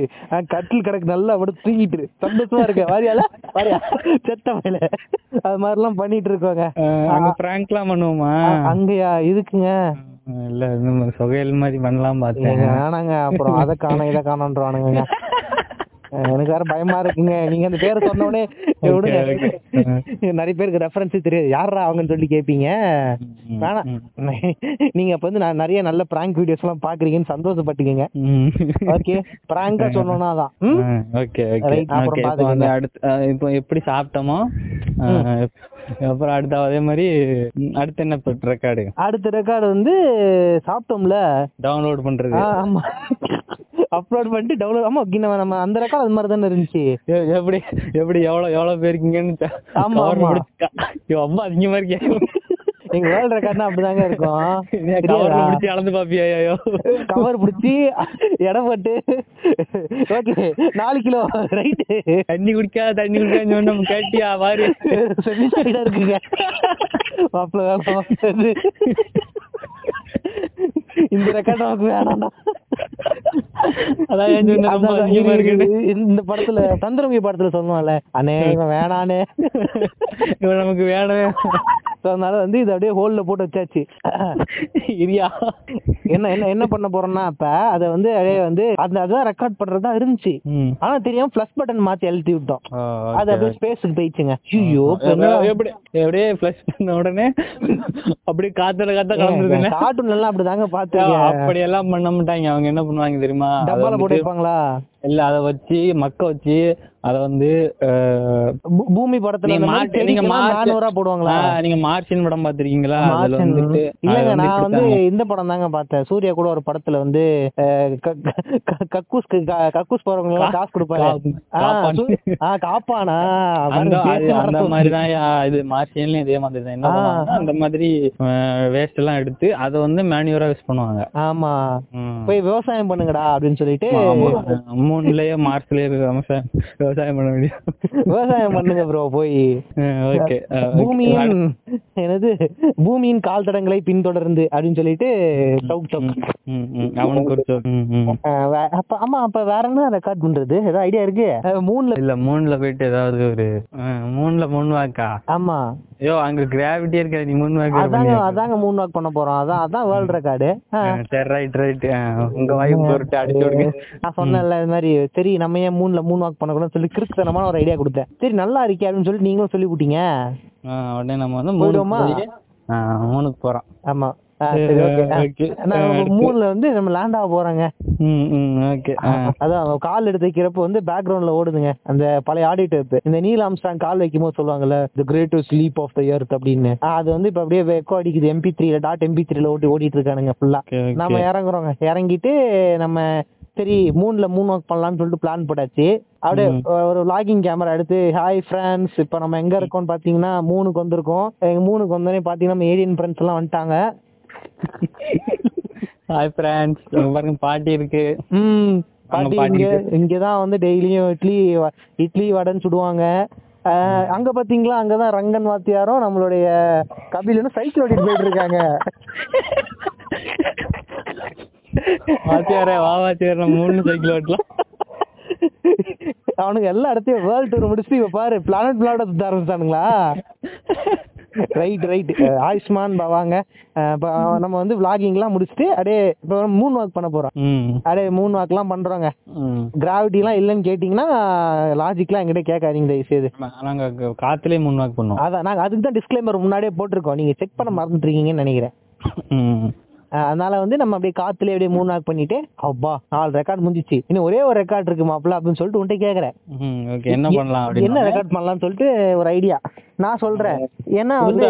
கட்டில் கிடக்கு நல்லா அப்படி தூங்கிட்டு சந்தோஷமா இருக்க. வாரியால வாரியா? செத்த மேல அது மாதிரிலாம் பண்ணிட்டு இருக்கோங்க. அங்க பிராங்க்லாம் பண்ணுவோமா? அங்கயா? இதுக்குங்க. இல்ல இந்த மாதிரி சொகையல் மாதிரி பண்ணலாம் பார்த்தேன். வேணாங்க. அப்புறம் அதை காணோம் இதை காணோன்றானுங்க எனக்கு வேற பயமா இருக்குங்க. நீங்க அந்த பேரை சொன்ன உடனே விடுங்க. okay. நிறைய பேருக்கு ரெஃபரன்ஸ் தெரியாது. யாரா அவங்கன்னு சொல்லி கேப்பீங்க? வேணாம் நீங்க இப்ப வந்து நான் நிறைய நல்ல பிராங்க் வீடியோஸ் எல்லாம் பாக்குறீங்கன்னு சந்தோஷப்பட்டுக்கங்க. ஓகே பிராங்கா சொன்னோம்னா தான் okay. Right, அப்புறம் அடுத்து இப்போ எப்படி சாப்பிட்டோமோ அப்புறம் அடுத்த அதே மாதிரி அடுத்து என்ன ரெக்கார்டு அடுத்த ரெக்கார்டு வந்து சாப்பிட்டோம்ல. டவுன்லோட் பண்றது. ஆமா. அப்லோட் பண்ணிட்டு டவுன்லோட் ஆமா நம்ம நம்ம அந்த ரெக்கார்டு அது மாதிரி தானே இருந்துச்சு. எப்படி எப்படி எவ்வளவு எவ்வளவு பேர் இருக்கீங்கன்னு த- ஆமா, ஆமா. அம்மா அதிகமா இருக்கே. எங்க வேர்ல்ட் ரெக்கார்ட்னா அப்படிதாங்க இருக்கும். கவர்ல முடிச்சு அளந்து பாப்பியா ஐயோ. கவர் பிடிச்சி இடம் போட்டு ஓகே நாலு கிலோ ரைட்டு தண்ணி குடிக்கா தண்ணி சொன்னா நம்ம கேட்டியா வாரு செமிசைடா இருக்குங்க. மாப்பிள்ள வேணாம் இந்த ரெக்கார்ட் நமக்கு வேணாம்டா. இந்த படத்துல சந்திரமுகி படத்துல சொல்லுவான்ல அண்ணே இவன் வேணானே. இவன் நமக்கு வேணவே அதனால வந்து இது அப்படியே ஹோல்ல போட்டு வச்சாச்சு. இரியா. என்ன என்ன என்ன பண்ண போறோம்னா இப்ப அத வந்து அப்படியே வந்து அந்த அதான் ரெக்கார்ட் பண்றதா இருந்துச்சு. ஆனா தெரியாம பிளஸ் பட்டன் மாத்தி அழுத்தி விட்டோம். அது அப்படியே. ஸ்பேஸுக்கு போயிடுச்சுங்க. ஐயோ அப்படியே ஃபிளஷ் பண்ண உடனே அப்படியே காத்துல காத்த கலந்துருதுன்னு கார்ட்டூன் எல்லாம் அப்படிதாங்க பாத்துருக்கேன் அப்படி எல்லாம் பண்ண மாட்டாங்க. அவங்க என்ன பண்ணுவாங்க தெரியுமா? டப்பால போட்டு வைப்பாங்களா? இல்ல அத வச்சு மக்க வச்சு அத வந்து பூமி படத்துல நீங்க நானூறா போடுவாங்களா? நீங்க மார்ச்சின் படம் பாத்திருக்கீங்களா? இல்லங்க நான் வந்து. இந்த படம் தாங்க பார்த்தேன். சூர்யா கூட ஒரு படத்துல வந்து அஹ், க- க- கக்கூஸ்க்கு க- கக்கூஸ் போறவங்க எல்லாம் காசு கொடுப்பாரு. காப்பான். அந்த பாருங்க, அது- பேச்சு அந்த மறந்து மாதிரி தான் இது மார்ச்சியன்லயும் இதே மாதிரி தான் என்ன அந்த மாதிரி வேஸ்ட் எல்லாம் எடுத்து அத வந்து மேனுவரா யூஸ் பண்ணுவாங்க. ஆமா. போய் விவசாயம் பண்ணுங்கடா அப்படின்னு சொல்லிட்டு. மூணுலயே மார்ச்லயே விவசாயம் விவசாயம் பண்ண முடியும் விவசாயம் பண்ணுங்க ப்ரோ போய். ஓகே. பூமியின் என்னது? பூமியின் கால் தடங்களை பின்தொடர்ந்து அப்படின்னு சொல்லிட்டு டவுக் டவுக் அவனுக்கு அப்ப ஆமா அப்ப வேற என்ன ரெக்கார்ட் பண்றது? ஏதாவது ஐடியா இருக்கு. மூணுல இல்ல மூணுல போயிட்டு ஏதாவது ஒரு மூணுல மூணு வாக்கா? ஆமா. ஐயோ அங்க கிராவிட்டி இருக்க நீ மூணு வாக்கு அதாங்க அதாங்க மூணு வாக் பண்ண போறோம். அதான் அதான் வேர்ல்ட் ரெக்கார்டு சரி ரைட் ரைட் உங்க வாய்ப்பு பொருட்டு அடிச்சு விடுங்க. நான் சொன்னேன்ல இது மாதிரி சரி நம்ம ஏன் மூணுல மூணு வாக் பண்ணக்கூடாதுன்னு சொல்லி கிறுக்குத்தனமான ஒரு ஐடியா கொடுத்தேன். சரி நல்லா இருக்கே அப்படின்னு சொல்லிட்டு நீங்களும் சொல்லி விட்டீங்க உடனே நம்ம வந்து மூணு போயிடுவோமா? போய், ஆ, மூணுக்கு போறோம். ஆமா. மூணுல வந்து நம்ம லேண்ட் ஆக போறோங்க அதான் கால் எடுத்து வைக்கிறப்ப வந்து பேக்ரவுண்ட்ல ஓடுதுங்க. அந்த பழைய ஆடிட் வைப்பு இந்த நீல் ஆம்ஸ்டாங் கால் வைக்கும் போது சொல்லுவாங்கல்ல the greatest leap of the earth அப்படின்னு. அது வந்து இப்ப அப்படியே எக்கோ அடிக்குது. எம்பி த்ரீல டாட் எம்பி த்ரீல ஓட்டி ஓடிட்டு இருக்கானுங்க ஃபுல்லா நம்ம இறங்குறோங்க. இறங்கிட்டு நம்ம சரி மூணுல மூணு ஒர்க் பண்ணலாம்னு சொல்லிட்டு பிளான் போட்டாச்சு. அப்படியே ஒரு லாகிங் கேமரா எடுத்து ஹாய் ஃப்ரெண்ட்ஸ் இப்போ நம்ம எங்க இருக்கோம்னு பாத்தீங்கன்னா மூணுக்கு வந்திருக்கோம். மூணுக்கு வந்தோடனே பாத்தீங்கன்னா நம்ம ஏலியன் ஃப்ரெண்ட்ஸ் எல்லாம் வந்துட்டாங்க. ஹாய் ஃப்ரெண்ட்ஸ் பாருங்க பாட்டி இருக்கு. ம் பாட்டி இங்க. இங்கதான் வந்து டெய்லியும் இட்லி இட்லி வடைன்னு சுடுவாங்க. அங்க பாத்தீங்களா? அங்கதான் ரங்கன் வாத்தியாரும் நம்மளுடைய கபிலனும் சைக்கிள் ஓட்டிட்டு போயிட்டு இருக்காங்க. வாத்தியாரே வா வாத்தியார் நம்ம மூணு சைக்கிள் ஓட்டலாம். அவனுக்கு எல்லா இடத்தையும் வேர்ல்ட் டூர் முடிச்சுட்டு இப்ப பாரு பிளானட் பிளானட் சுத்த ஆரம்பிச்சிட்டானுங்களா? ரைட் ரைட் ஆயுஷ்மான் பவாங்க. நம்ம வந்து vlogging-லாம் முடிச்சுட்டு அப்படியே இப்போ மூணு வாக் பண்ண போறோம். அப்படியே மூணு வாக்லாம் பண்றோங்க. ம். கிராவிட்டிலாம் இல்லைன்னு கேட்டிங்கன்னா லாஜிக்லாம் என்கிட்ட கேட்காதீங்க தயவு செய்து ஆமா, நாங்க க- காத்துலயே மூணு வாக் பண்ணோம் அதான் நாங்க அதுக்கு தான் டிஸ்க்ளைமர் முன்னாடியே போட்டிருக்கோம். நீங்க செக் பண்ண மறந்துட்டீங்கன்னு நினைக்கிறேன். அதனால வந்து நம்ம அப்படியே காத்துலயே அப்படியே மூணு வாக் பண்ணிட்டு அப்பா நாலு ரெக்கார்ட் முடிஞ்சிச்சு. இன்னும் ஒரே ஒரு ரெக்கார்ட் இருக்கு மாப்பிள்ள அப்படின்னு சொல்லிட்டு உன்கிட்ட கேக்குறேன். ம் ஓகே என்ன பண்ணலாம் என்ன ரெக்கார்ட் பண்ணலாம்னு சொல்லிட்டு ஒரு ஐடியா நான் சொல்றேன். ஏன்னா வந்து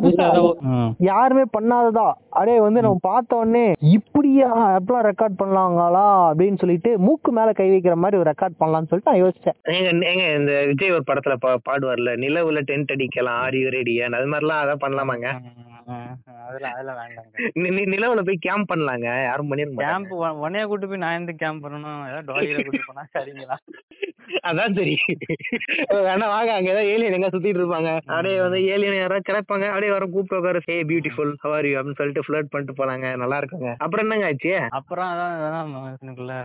புதுசா- அதான். யாருமே பண்ணாததா? அப்படியே வந்து நம்ம பார்த்த உடனே இப்படியா எப்பலாம் ரெக்கார்ட் பண்ணலாங்களா? அப்படின்னு சொல்லிட்டு மூக்கு மேல கை வைக்கிற மாதிரி ஒரு ரெக்கார்ட் பண்ணலாம்னு சொல்லிட்டு நான் யோசிச்சேன். ஏங்க இந்த விஜய் ஒரு படத்துல பா பாடுவார்ல நிலவுல டென்ட் அடிக்கலாம் ஆரி ரெடியா அது மாதிரிலாம் அதான் பண்ணலாமாங்க? அதெல்லாம் அதெல்லாம் வேண்டாங்க. நி- நி- நிலவுல போய் கேம்ப் பண்ணலாங்க. யாரும் பண்ணிருக்க. கேம்ப் உன்னைய கூட்டு போய் நான் எந்த கேம்ப் பண்ணணும்? ஏதாவது டாலியில கூட்டு போனா சரிங்களா? அதான் சரி. வேணா வாங்க அங்க ஏதாவது ஏலியன் எங்க சுத்திட்டு இருப்பாங்க. அப்படியே வந்து ஏலியன் யாராவது கிடைப்பாங்க. அப்படியே வர கூப்பிட்டு உட்கார. ஏ பியூட்டிஃபுல் ஹவர் யூ அப்படின்னு சொல்லிட்டு ஃபிளர்ட் பண்ணிட்டு போலாங்க. நல்லா இருக்குங்க. அப்புறம் என்னங்க ஆச்சு? அப்புறம் அதான் மனுஷனுக்குள்ள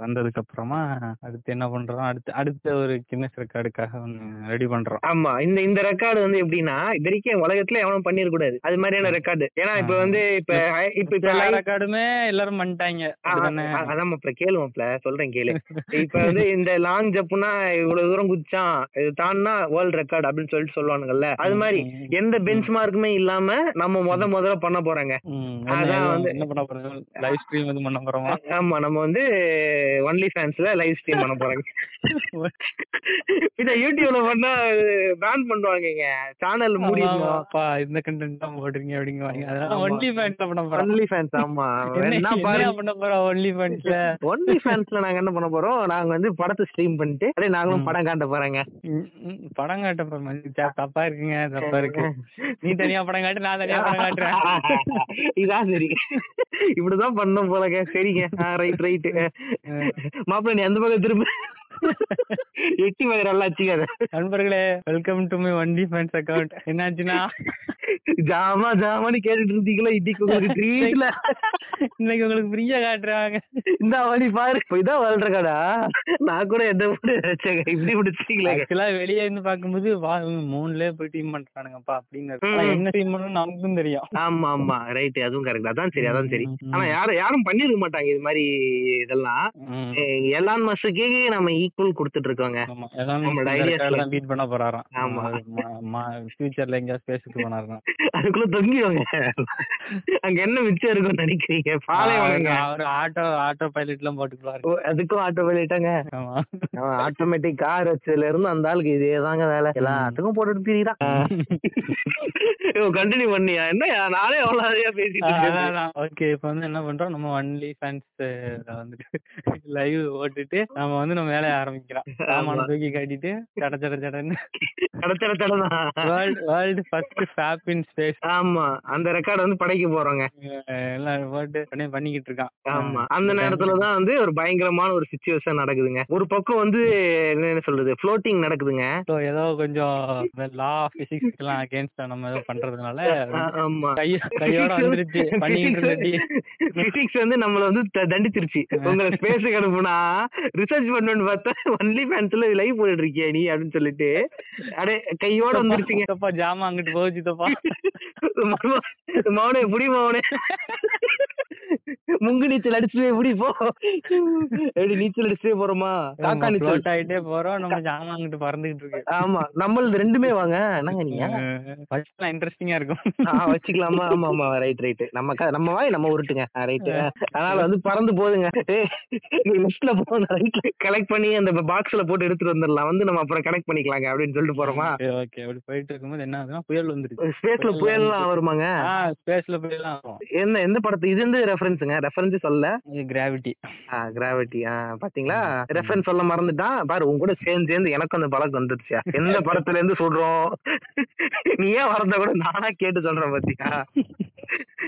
வந்ததுக்கு அப்புறமா அடுத்து என்ன பண்றோம்? அடுத்து அடுத்த ஒரு கின்னஸ் ரெக்கார்டுக்காக ஒன்னு ரெடி பண்றோம். ஆமா. இந்த இந்த ரெக்கார்டு வந்து எப்படின்னா இது வரைக்கும் உலகத்துல எவனும் பண்ணிருக்க கூடாது அது மாதிரியான ரெக்கார்டு ஏன்னா இப்ப வந்து இப்ப இப்ப இப்ப ரெக்கார்டுமே எல்லாரும் பண்ணிட்டாங்க அதான் மாப்ள கேளு மாப்ள சொல்றேன் கேளு. இப்ப வந்து இந்த லாங் ஜப்புனா இவ்வளவு தூரம் குதிச்சான் இது தான்னா வேர்ல்ட் ரெக்கார்ட் அப்படின்னு சொல்லிட்டு சொல்லுவானுங்கல்ல. அது மாதிரி எந்த பெஞ்ச் மார்க்குமே இல்லாம நம்ம முத முதல்ல பண்ண போறாங்க. அதான் வந்து- என்ன பண்ண போறோம் லைவ் ஸ்ட்ரீம் இது பண்ண போறோமா? ஆமா நம்ம வந்து ஒன்லி ஃபேன்ஸ்ல லைவ் ஸ்ட்ரீம் பண்ண போறாங்க. இத யூடியூப்ல பண்ணா பேன் பண்ணுவாங்க சேனல் மூடி இந்த கண்டென்ட் தான் போடுறீங்க அப்படிங்க அதனால ஆமா. ஒன்லி ஃபேன்ஸ் பண்ண போறோம். ஒன்லி ஃபேன்ஸ் ஆமா. என்ன பண்ண போறோம் ஒன்லி ஃபேன்ஸ்ல ஒன்லி ஃபேன்ஸ்ல நாங்க என்ன பண்ண போறோம்? நாங்க வந்து படத்தை ஸ்ட்ரீம் பண்ணிட்டு அப்படியே நாங்களும் படம் காட்ட போறேங்க. படம் காட்ட போறோம். தப்பா இருக்குங்க தப்பா இருக்கு. நீ தனியா படம் காட்டு நான் தனியா படம் காட்டுறேன். இதான் சரி. இப்படிதான் பண்ணோம் போலங்க. சரிங்க. ரைட் ரைட் மாப்பிள்ள நீ அந்த பக்கம் திரும்ப. எட்டி நல்லா வச்சுக்காத நண்பர்களே welcome to my OnlyFans account என்னாச்சுன்னா? ஜாமா ஜாமான்னு கேட்டுட்டு இருந்தீங்களா இன்னைக்கு உங்களுக்கு ட்ரீட்ல இன்னைக்கு உங்களுக்கு ஃப்ரீயா காட்டுறாங்க. இந்த வழி பாரு. இதான் வாழ்ற கடா நான் கூட என்ன பண்ணி இப்படி பிடிச்சிங்களே ஆக்சுவலா வெளியே இருந்து பாக்கும்போது மூணுலயே போய் டீம் பண்றானுங்கப்பா. ஆனா என்ன டீம் பண்ணணும் நமக்கும் தெரியும். ஆமா ஆமா. ரைட் அதுவும் கரெக்ட் அதான் சரி அதான் சரி. ஆனா யாரும் யாரும் பண்ணிருக்க மாட்டாங்க இது மாதிரி இதெல்லாம். ம். எலான் மஸ்க்கு நம்ம ஈக்குவல் கொடுத்துட்டு இருக்கோங்க நம்மளோட பீட் பண்ண போறாராம். ஆமா. ஃபியூச்சர்ல எங்கேயாவது ஸ்பேஸுக்கு போனாருன்னா. அதுக்குள்ள தொங்கிடுவாங்க. அங்க என்ன மிச்சம் இருக்கும்னு நினைக்கிறீங்க? பாலைவனங்க அவர் ஆட்டோ ஆட்டோ பைலட் எல்லாம் போட்டுக்குவாரு அதுக்கும் ஆட்டோ பைலட்டாங்க ஆட்டோமேட்டிக் கார் வச்சதுல இருந்து அந்த ஆளுக்கு இதே தாங்க வேலை. எல்லாத்துக்கும் போட்டுட்டு திரியிறான் கண்டினியூ பண்ணியா? என்ன நானே எவ்வளவு நிறைய பேசிட்டு ஓகே இப்ப வந்து என்ன பண்றோம்? நம்ம ஒன்லி ஃபேன்ஸ் வந்துட்டு லைவ் ஓட்டுட்டு நம்ம வந்து நம்ம வேலைய ஆரம்பிக்கிறோம் சாமான தூக்கி கட்டிட்டு சட சட சடன்னு. கடத்தல தடதான் world world first fab in space ஆமா. அந்த ரெக்கார்ட் வந்து படைக்க போறோங்க. எல்லாம் போட்டு பண்ணிக்கிட்டு இருக்கான் ஆமா. அந்த நேரத்துலதான் வந்து ஒரு பயங்கரமான ஒரு சுச்சுவேஷன் நடக்குதுங்க. ஒரு பக்கம் வந்து என்ன சொல்றது? ஃப்ளோட்டிங் நடக்குதுங்க. ஏதோ கொஞ்சம் லா பிசிக்ஸ் எல்லாம் அகேன்ஸ்டா நம்ம ஏதோ பண்றதுனால ஆமா. கையோட வந்துருச்சு. இருந்தடி பிசிக்ஸ் வந்து நம்மள வந்து தண்டிச்சிருச்சு. உங்களை ஸ்பேஸுக்கு அனுப்புனா ரிசர்ச் பண்ணணும்னு பார்த்தா ஒன்லி ஃபேன்ஸ்ல லைவ் போட்டுட்டு இருக்கியா நீ அப்படின்னு சொல்லிட்டு. அடே கையோட வந்துருச்சுங்க. தப்பா ஜாமா அங்கிட்டு போச்சு தப்பா மவனே புடி மவனே முங்கு நீச்சல் அடிச்சுட்டு எப்படி போ. எப்படி நீச்சல் அடிச்சுட்டே போறோமா? காக்கா நீச்சல் ஆயிட்டே போறோம். நம்ம ஜாமா அங்கிட்டு பறந்துகிட்டு இருக்கு. ஆமா நம்மளது ரெண்டுமே வாங்க. என்னங்க நீங்க? இன்ட்ரெஸ்டிங்கா இருக்கும். வச்சுக்கலாமா? ஆமா ஆமா ரைட் ரைட் நம்ம நம்ம வாய் நம்ம உருட்டுங்க. ரைட் அதனால வந்து பறந்து போகுதுங்க லிஸ்ட்ல போன ரைட்ல கலெக்ட் பண்ணி அந்த பாக்ஸ்ல போட்டு எடுத்துட்டு வந்துடலாம். வந்து நம்ம அப்புறம் கனெக்ட் பண்ணிக்கலாங்க அப்படின்னு சொல்லிட்டு போறோமா? ஓகே அப்படி போயிட்டு இருக்கும்போது என்ன ஆகுதுன்னா புயல் வந்துருச்சு ஸ்பேஸ்ல புயல்லாம் வருமாங்க? ஸ்பேஸ்ல புயலாம் ஆகும் என்ன எந்த படத்து இது வந்து ரெஃபரன்ஸுங்க ரெஃபரன்ஸ் சொல்ல இது கிராவிட்டி கிராவிட்டி பாத்தீங்களா? ரெஃபரன்ஸ் சொல்ல மறந்துட்டான் பாரு உன் கூட சேர்ந்து சேர்ந்து எனக்கும் அந்த பழக்கம் வந்துருச்சா எந்த படத்துல இருந்து சொல்றோம்? நீ ஏன் வரத கூட நானா கேட்டு சொல்றேன் பாத்தியா?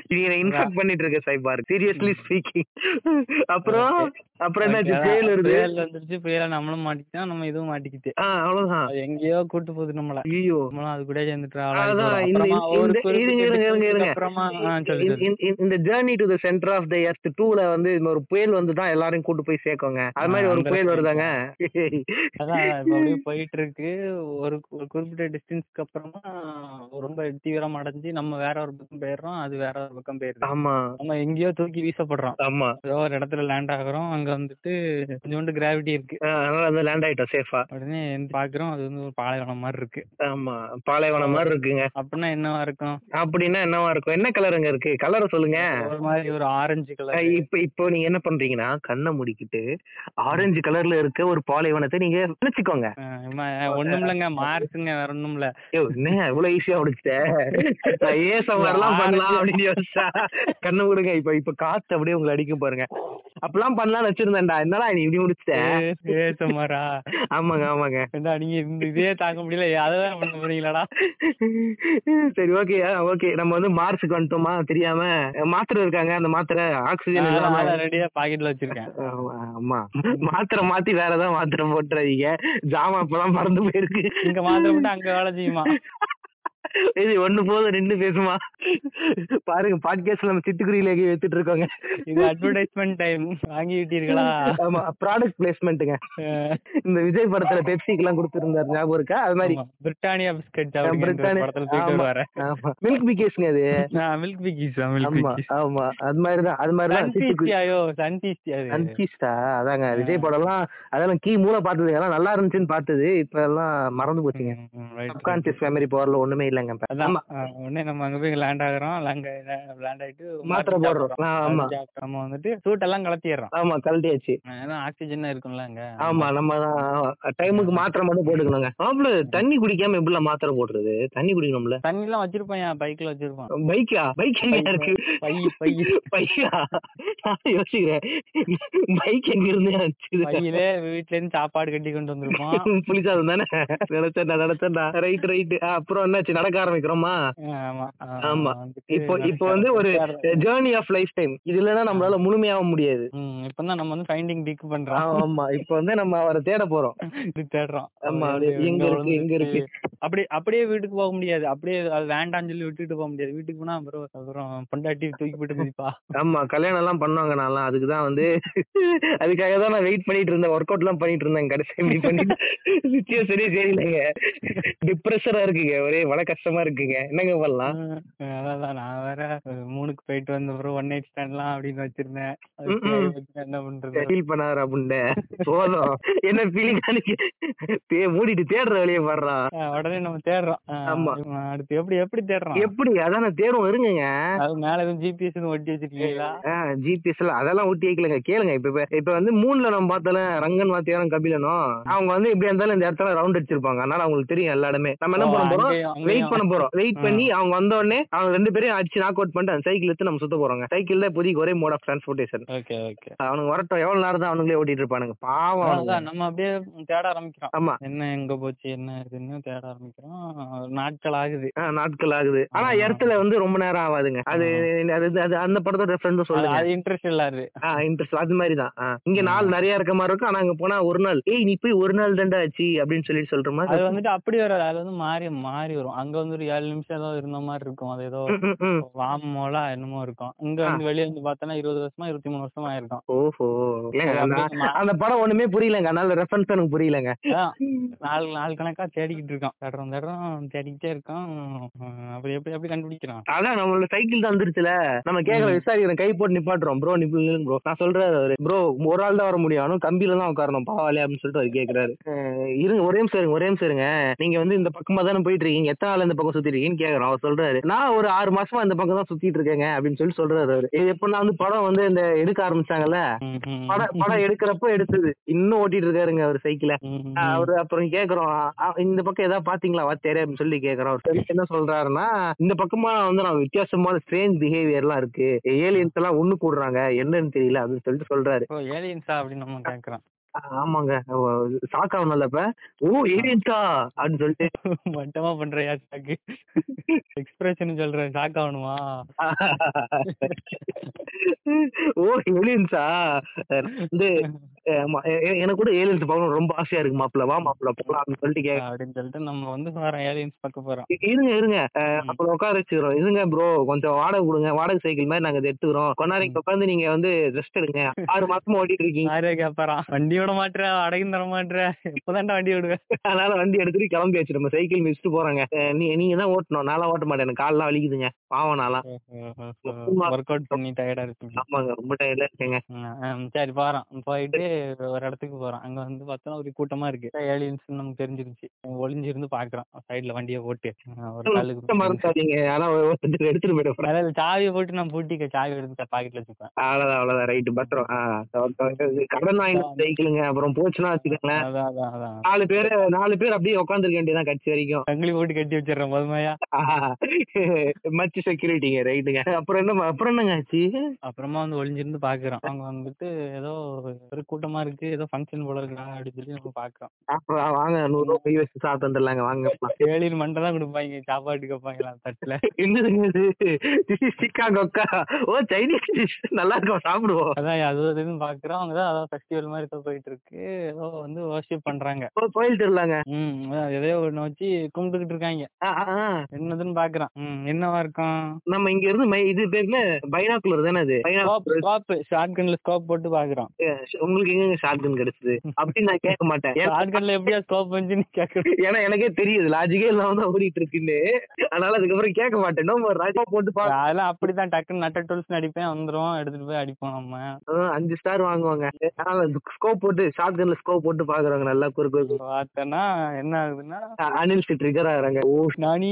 நீ இன்ஃபெக்ட் பண்ணிட்டு இருக்க சைபார் சீரியஸ்லி ஸ்பீக்கிங் அப்புறம் அப்புறம் என்னாச்சு? புயல் வருது. புயல் வந்துருச்சு. புயல நம்மளும் மாட்டிக்கிட்டோம். நம்ம இதுவும் மாட்டிக்கிட்டு. ஆ அவ்வளவுதான். எங்கேயோ கூட்டு போகுது நம்மள. ஐயோ. நம்மளும் அது கூட சேர்ந்துட்டு அதான். இந்த இந்த- இருங்க இருங்க இருங்க இருங்க. அப்புறமா ஆ, சொல்லு, இந்த- சொல்லு. இந்த- இந்த journey to the centre of the earth டூல வந்து ஒரு புயல் வந்து தான் எல்லாரையும் கூட்டு போய் சேர்க்கோங்க. அது மாதிரி ஒரு புயல் வருதாங்க. போயிட்டு இருக்கு ஒரு ஒரு குறிப்பிட்ட டிஸ்டன்ஸ்க்கு அப்புறமா ரொம்ப தீவிரம் அடைஞ்சு நம்ம வேற ஒரு பக்கம் போயிடுறோம் அது வேற ஒரு பக்கம் போயிடுது ஆமா. நம்ம எங்கேயோ தூக்கி வீசப்படுறோம். ஆமா. ஏதோ ஒரு இடத்துல லேண்ட் ஆகுறோம் அங்க வந்துட்டு கொஞ்சோண்டு கிராவிட்டி இருக்கு. அதனால வந்து லேண்ட் ஆயிட்டோம் சேஃபா உடனே பாக்குறோம் அது வந்து ஒரு பாலைவனம் மாதிரி இருக்கு. ஆமா பாலைவனம் மாதிரி இருக்குங்க. அப்படின்னா என்னவா இருக்கும்? அப்படின்னா என்னவா இருக்கும்? என்ன கலருங்க இருக்கு? கலரை சொல்லுங்க. ஒரு மாதிரி ஒரு ஆரஞ்சு கலர் இப்ப இப்போ நீங்க என்ன பண்றீங்கன்னா கண்ணை முடிக்கிட்டு ஆரஞ்சு கலர்ல இருக்க ஒரு பாலைவனத்தை நீங்க நினைச்சுக்கோங்க. ஒண்ணும் இல்லைங்க மார்ச்சுங்க வேற ஒண்ணும் இல்ல என்ன இவ்வளவு ஈஸியா முடிச்சிட்ட? நான் ஏன் சவாரெல்லாம் பண்ணலாம் அப்படின்னு யோசிச்சா கண்ணு கொடுங்க இப்ப இப்ப காத்து அப்படியே உங்களை அடிக்கும் பாருங்க. அப்பெல்லாம் பண்ணலாம்னு வச்சிருந்தேன்டா. என்னடா நீ இப்படி முடிச்சிட்ட? ஏ, ஏ சும்மாரா ஆமாங்க ஆமாங்க. நீங்க இதே தாங்க முடியல. அதான் பண்ண போறீங்களாடா. சரி ஓகே ஓகே நம்ம வந்து மார்ச்சுக்கு வந்துட்டோமா? தெரியாம மாத்திரை இருக்காங்க அந்த மாத்திரை ஆக்சிஜன் இல்லாம ரெடியா பாக்கெட்ல வச்சிருக்கேன். ஆமா, ஆமா. மாத்திரை மாத்தி வேற ஏதாவது மாத்திரை போட்டுறாதீங்க. ஜாமான் இப்பதான் மறந்து போயிருக்கு. இங்க மாத்திரை மட்டும் அங்க வேலை செய்யுமா? இது ஒண்ணு போதும் ரெண்டு பேசுமா? பாருங்க பாட்காஸ்ட் நம்ம சிட்டுக்குருவில எடுத்துட்டு இருக்கோங்க. இது அட்வர்டைஸ்மெண்ட் டைம் வாங்கி விட்டீர்களா? ஆமா ப்ராடக்ட் பிளேஸ்மெண்ட்டுங்க இந்த விஜய் படத்துல பெப்சிக்கு எல்லாம் கொடுத்திருந்தாரு ஞாபகம் இருக்கா? அது மாதிரி. பிரிட்டானியா பிஸ்கட் பிரிட்டானியா- படத்துல மில்க் பிகேஸ்ங்க அது. மில்க் மில்க் ஆமா ஆமா. அது மாதிரிதான் அது மாதிரிதான் சன்ஃபீஸ்டியா அன்கீஸ்டா அதாங்க விஜய் படம்லாம் அதெல்லாம் கீ மூல பார்த்தது எல்லாம் நல்லா இருந்துச்சுன்னு பார்த்தது இப்ப எல்லாம் மறந்து போச்சுங்க. சப்கான்சியஸ் மெமரி பவர்ல ஒண்ணுமே இல்லைங்க உடனே நம்ம அங்க போய் லேண்ட் ஆகுறோம். லேண்ட் லேண்ட் ஆயிட்டு மாத்திரை போடுறோம். ஆமா. நம்ம வந்துட்டு சூட் எல்லாம் கலத்திடுறோம். ஆமா கழட்டியாச்சு. ஏன்னா ஆக்சிஜன் இருக்கும்ல அங்க. ஆமா நம்ம டைமுக்கு மாத்திரை மட்டும் போட்டுக்கணுங்க. மாப்பிள தண்ணி குடிக்காம எப்படிலாம் மாத்திரை போடுறது? தண்ணி குடிக்கணும்ல. தண்ணி எல்லாம் வச்சிருப்பேன் பைக்ல வச்சிருப்பான் பைக்கா? பைக் எங்க இருக்கு? பை பை. பையா? நான் யோசிக்கிறேன். பைக் எங்க இருந்து பையிலே வீட்ல இருந்து சாப்பாடு கட்டி கொண்டு வந்திருப்போம். புளிச்சாதம் தானே? நினைச்சேன்டா நினைச்சேன்டா. ரைட் ரைட் அப்புறம் என்னாச்சு? நடக்க ஆரம்பிக்கிறோமா? ஆமா இப்போ இப்போ வந்து ஒரு ஜேர்னி ஆஃப் லைஃப் டைம் இது இல்லைன்னா நம்மளால முழுமையாக முடியாது. இப்பதான் நம்ம வந்து ஃபைண்டிங் டிக் பண்றோம். ஆமா இப்போ வந்து நம்ம அவரை தேட போறோம். தேடுறோம். ஆமா, எங்க இருக்கு, எங்க இருக்கு? அப்படி அப்படியே வீட்டுக்கு போக முடியாது. அப்படியே அது வேண்டாம்னு சொல்லி விட்டுட்டு போக முடியாது. வீட்டுக்கு போனா அப்புறம் அப்புறம் பொண்டாட்டி தூக்கி போட்டு மிதிப்பா ஆமா கல்யாணம் எல்லாம் பண்ணுவாங்க நான்லாம். அதுக்கு தான் வந்து அதுக்காக தான் நான் வெயிட் பண்ணிட்டு இருந்தேன். ஒர்க் அவுட் எல்லாம் பண்ணிட்டு இருந்தேன் கடைசி இப்படி பண்ணிட்டு சுச்சுவேஷனே சரியில்லைங்க. டிப்ரெஷரா இருக்குங்க. ஒரே வட கஷ்டமா இருக்குங்க. என்னங்க பண்ணலாம்? அதான் நான் வேற மூணுக்கு போயிட்டு வந்த அப்புறம் ஒன் நைட் ஸ்டாண்ட்லாம் அப்படின்னு வச்சிருந்தேன். என்ன பண்றது? ஃபீல் பண்ணாரு அப்படின்னு. போதும். என்ன ஃபீலிங் தே மூடிட்டு தேடுற வழியை பாடுறா அஹ், உடனே நம்ம தேடுறோம். ஆமா. அடுத்து எப்படி எப்படி தேடுறோம்? எப்படி? அதான் தேடும் இருங்கங்க. அது மேல எதுவும் ஜிபிஎஸ் ஒட்டி வச்சிருக்கீங்களா? ஜிபிஎஸ் எல்லாம் அதெல்லாம் ஊட்டி வைக்கலங்க. கேளுங்க இப்ப இப்ப- வந்து மூணுல நம்ம பார்த்தாலும் ரங்கன் வாத்தியாரம் கபிலனும் அவங்க வந்து எப்படி இருந்தாலும் இந்த இடத்துல ரவுண்ட் அடிச்சிருப்பாங்க. அதனால அவங்களுக்கு தெரியும் எல்லா இடமே நம்ம என்ன பண்ண போறோம்? வெயிட். பண்ண போறோம். வெயிட். பண்ணி அவங்க வந்த உடனே அவங்க ரெண்டு பேரையும் அடிச்சு நாக் அவுட் பண்ணிட்டு அந்த சைக்கிள் எடுத்து நம்ம சுத்த போறோங்க. சைக்கிள் தான் இப்போதைக்கு ஒரே mode of transportation okay okay அவனுங்க வரட்டும். எவ்வளவு நேரம் தான் அவனுங்களே ஓட்டிட்டு இருப்பானுங்க? பாவம் நம்ம அப்படியே தேட ஆரம்பிக்கிறோம். ஆமா. என்ன எங்க போச்சு என்ன இதுன்னு தேட ஆரம்பிக்கிறோம். நாட்கள் ஆகுது. நாட்கள் ஆகுது. ஆனா. இடத்துல வந்து ரொம்ப நேரம் ஆகாதுங்க அது அது அது அந்த படத்தோட அது- சொல்லுங்க. அது இன்ட்ரெஸ்ட் இல்லாது இன்ட்ரெஸ்ட் அது மாதிரி தான். இங்க. நாள் நிறைய இருக்க மாதிரி இருக்கும். ஆனா அங்க போனா ஒரு நாள் ஏய் நீ போய் ஒரு நாள் தாண்டா ஆச்சு அப்படின்னு சொல்லி சொல்ற அது மாதிரி வந்துட்டு அப்படி வராது. அது வந்து மாறி மாறி வரும். அங்க வந்து ஒரு ஏழு நிமிஷம் ஏதோ இருந்த மாதிரி இருக்கும். அது ஏதோ ம், ம், ம். வாமோலா என்னமோ இருக்கும். இங்க வந்து வெளிய வந்து பார்த்தோன்னா இருபது வருஷமா இருபத்தி மூணு வருஷமா இருக்கும் ஓஹோ. இல்லைங்க, அது அந்த- அப்படியே மா- அந்த படம் ஒண்ணுமே புரியலங்க. அதனால ரெஃபரன்ஸ் எனக்கு புரியலங்க. அதான். நாலு நாலு கணக்கா தேடிக்கிட்டு இருக்கோம். தேடுறோம் தேடுறோம் தேடிக்கிட்டே இருக்கோம். அப்படி எப்படி எப்படி கண்டுபிடிக்கிறோம் அதான் நம்மளோட சைக்கிள் தான் வந்துருச்சுல. நம்ம கேக்குற ம். விசாரிக்கிறோம் கை போட்டு நிப்பாட்டுறோம். Bro nibble bro. நான் சொல்றாரு அவரு ப்ரோ ஒரு ஆள் தான் வர முடியும். ஆனா கம்பியில தான் உட்காரணும். பாவாலே அப்படின்னு சொல்லிட்டு அவர் கேக்குறாரு. இருங்க ஒரே நிமிஷம் இருங்க ஒரே நிமிஷம் இருங்க. நீங்க வந்து இந்த பக்கமா தானே போயிட்டு இருக்கீங்க. எத்தனை நாள் இந்த பக்கம் சுத்திட்டு இருக்கீங்கன்னு கேக்குறோம் அவர் சொல்றாரு நான் ஒரு ஆறு மாசமா இந்த பக்கம் தான் சுத்திட்டு இருக்கேங்க அப்படின்னு சொல்லி சொல்றாரு அவரு. எப்படின்னா வந்து படம் வந்து இந்த எடுக்க ஆரம்பிச்சாங்கல்ல? படம் படம் எடுக்கிறப்ப எடுத்தது. இன்னும் ஓட்டிட்டு இருக்காருங்க அவர் சைக்கிள. அவரு அப்புறம் கேக்குறோம் இந்த பக்கம் ஏதாவது பாத்தீங்களா? வாத்தியாரே அப்படின்னு சொல்லி கேக்குறோம் அவர். என்ன சொல்றாருன்னா இந்த பக்கமா வந்து நான் வித்தியாசமான ஸ்ட்ரேஞ்ச் பிஹேவியர் எல்லாம் இருக்கு. ஏலியன்ஸ் எல்லாம் ஒண்ணு கூடுறாங்க. என்னன்னு தெரியல அப்படின்னு சொல்லிட்டு சொல்றாரு. ஏலியன்ஸா அப்படின்னு நம்ம கேக்குறோம். ஆமாங்க. ஷாக் ஆகணும்ல இப்ப ஓ ஏலியன்ஸா அப்படின்னு சொல்லிட்டு. மட்டமா பண்றியா ஷாக்கு எக்ஸ்பிரஷன் சொல்றேன் ஷாக் ஆகணுமா? ஓ ஏலியன்ஸா வந்து எனக்கு கூட ஏலியன்ஸ் பார்க்கணும் ரொம்ப ஆசையா இருக்கு மாப்பிள்ள. வா மாப்பிள்ள போலாம் அப்படின்னு சொல்லிட்டு அப்படின்னு சொல்லிட்டு நம்ம வந்து வேற ஏலியன்ஸ் பார்க்க போறோம். இருங்க இருங்க. அப்புறம் உட்கார வச்சுக்கிறோம். இருங்க ப்ரோ கொஞ்சம் வாடகை கொடுங்க. வாடகை சைக்கிள் மாதிரி நாங்க எடுத்துக்கிறோம். நாளைக்கு உட்காந்து நீங்க வந்து ரெஸ்ட் எடுங்க. ஆறு மாசமா ஓட்டிட்டு இருக்கீங்க. யாரே கேப்பாரான் வண்டி விட மாட்டேற அடகும் தர மாட்டேற எப்பதான்டா வண்டி விடுவேன் அதனால வண்டி எடுத்துட்டு கிளம்பியாச்சு நம்ம சைக்கிள் மிஸ்ட்டு போறாங்க. நீ நீங்க தான் ஓட்டணும். நான்லாம் ஓட்ட மாட்டேன். எனக்கு கால்லாம் வலிக்குதுங்க. பாவம் நான்லாம். ஒர்க் அவுட் பண்ணி டயர்டா இருக்கீங்க ஆமாங்க ரொம்ப டயர்ல இருக்கேங்க. சரி போறோம். போயிட்டு ஒரு இடத்துக்கு போறோம். அங்க வந்து பார்த்தோன்னா ஒரு கூட்டமா இருக்கு. ஏலியன்ஸ் நமக்கு தெரிஞ்சிருச்சு. ஒளிஞ்சிருந்து பாக்குறோம் சைடுல வண்டியை போட்டு. ஒரு கல்லுக்கு மறந்துடாதீங்க எடுத்துட்டு போயிட போறேன் அதாவது சாவியை போட்டு நான் பூட்டிக்க சாவி எடுத்து பாக்கெட்ல வச்சுப்பேன். அவ்வளவுதான் அவ்வளவுதான். ரைட்டு பத்திரம் கடன் வாங்கின சைக்கிள் போகுதுங்க அப்புறம் போச்சுன்னா வச்சுக்கோங்களேன் அதான் அதான் அதான். நாலு பேர் நாலு பேர் அப்படியே உட்காந்துருக்க வேண்டியதான் கட்சி வரைக்கும். சங்கிலி போட்டு கட்டி வச்சிடுறேன் பொதுமையா மச்சு செக்யூரிட்டிங்க ரைட்டுங்க அப்புறம் என்ன அப்புறம் என்னங்க ஆச்சு? அப்புறமா வந்து ஒளிஞ்சிருந்து பாக்குறோம். அவங்க வந்துட்டு ஏதோ ஒரு கூட்டமா இருக்கு ஏதோ ஃபங்க்ஷன் போல இருக்கா அப்படின்னு சொல்லி நம்ம பாக்குறோம். அப்புறம் வாங்க நூறு ரூபாய் கை வச்சு சாப்பிட்டு வந்துடலாங்க. வாங்க ஏழின் மண்டை தான் கொடுப்பாங்க சாப்பாடு கேட்பாங்களா தட்டுல? என்னதுங்க இது? சிக்கா கொக்கா ஓ சைனீஸ் நல்லா இருக்கும் சாப்பிடுவோம். அதான் அது இதுன்னு பாக்குறோம். அவங்க தான் அதான் ஃபெஸ்டிவல் மாதிரி போயிட்டு இருக்கு ஏதோ வந்து வர்ஷிப் பண்றாங்க. ஓ, கோயில் திருவிழாங்க ம் எதையோ ஒண்ணு வச்சு கும்பிட்டுக்கிட்டு இருக்காங்க. ஆ, ஆ, ஆ. என்னதுன்னு பாக்குறான். ம் என்னவா இருக்கும்? நம்ம இங்க இருந்து மை- இது பேர் என்ன? பைனாக்குலர் தானே அது? ஸ்கோப் பைனாக்குலர் ஸ்கோப் போட்டு பாக்குறோம் உங்களுக்கு எங்க ஷார்ட் கன் கிடைச்சது? அப்படி நான் கேட்க மாட்டேன். ஏன்னா- ஷார்ட் கன்ல எப்படியா ஸ்கோப் வந்துன்னு கேக்குறேன். ஏன்னா எனக்கே தெரியுது. லாஜிக்கே இல்லாம தான் ஓடிட்டு இருக்குன்னு. அதனால அதுக்கப்புறம் கேட்க மாட்டேன். நம்ம ராஜா போட்டு பா அதெல்லாம் அப்படிதான் டக்குன்னு நட்ட டூல்ஸ் அடிப்பேன். வந்துரும் எடுத்துட்டு போய் அடிப்போம் நம்ம. அஞ்சு ஸ்டார் வாங்குவாங்க. ஸ்கோப் போட்டு ஷார்ட் கன்ல ஸ்கோப் போட்டு பாக்குறாங்க நல்லா குறுக்கு பார்த்தேன்னா என்ன ஆகுதுன்னா? அனில் ட்ரிகர் ஆகுறாங்க. ஓ நானி.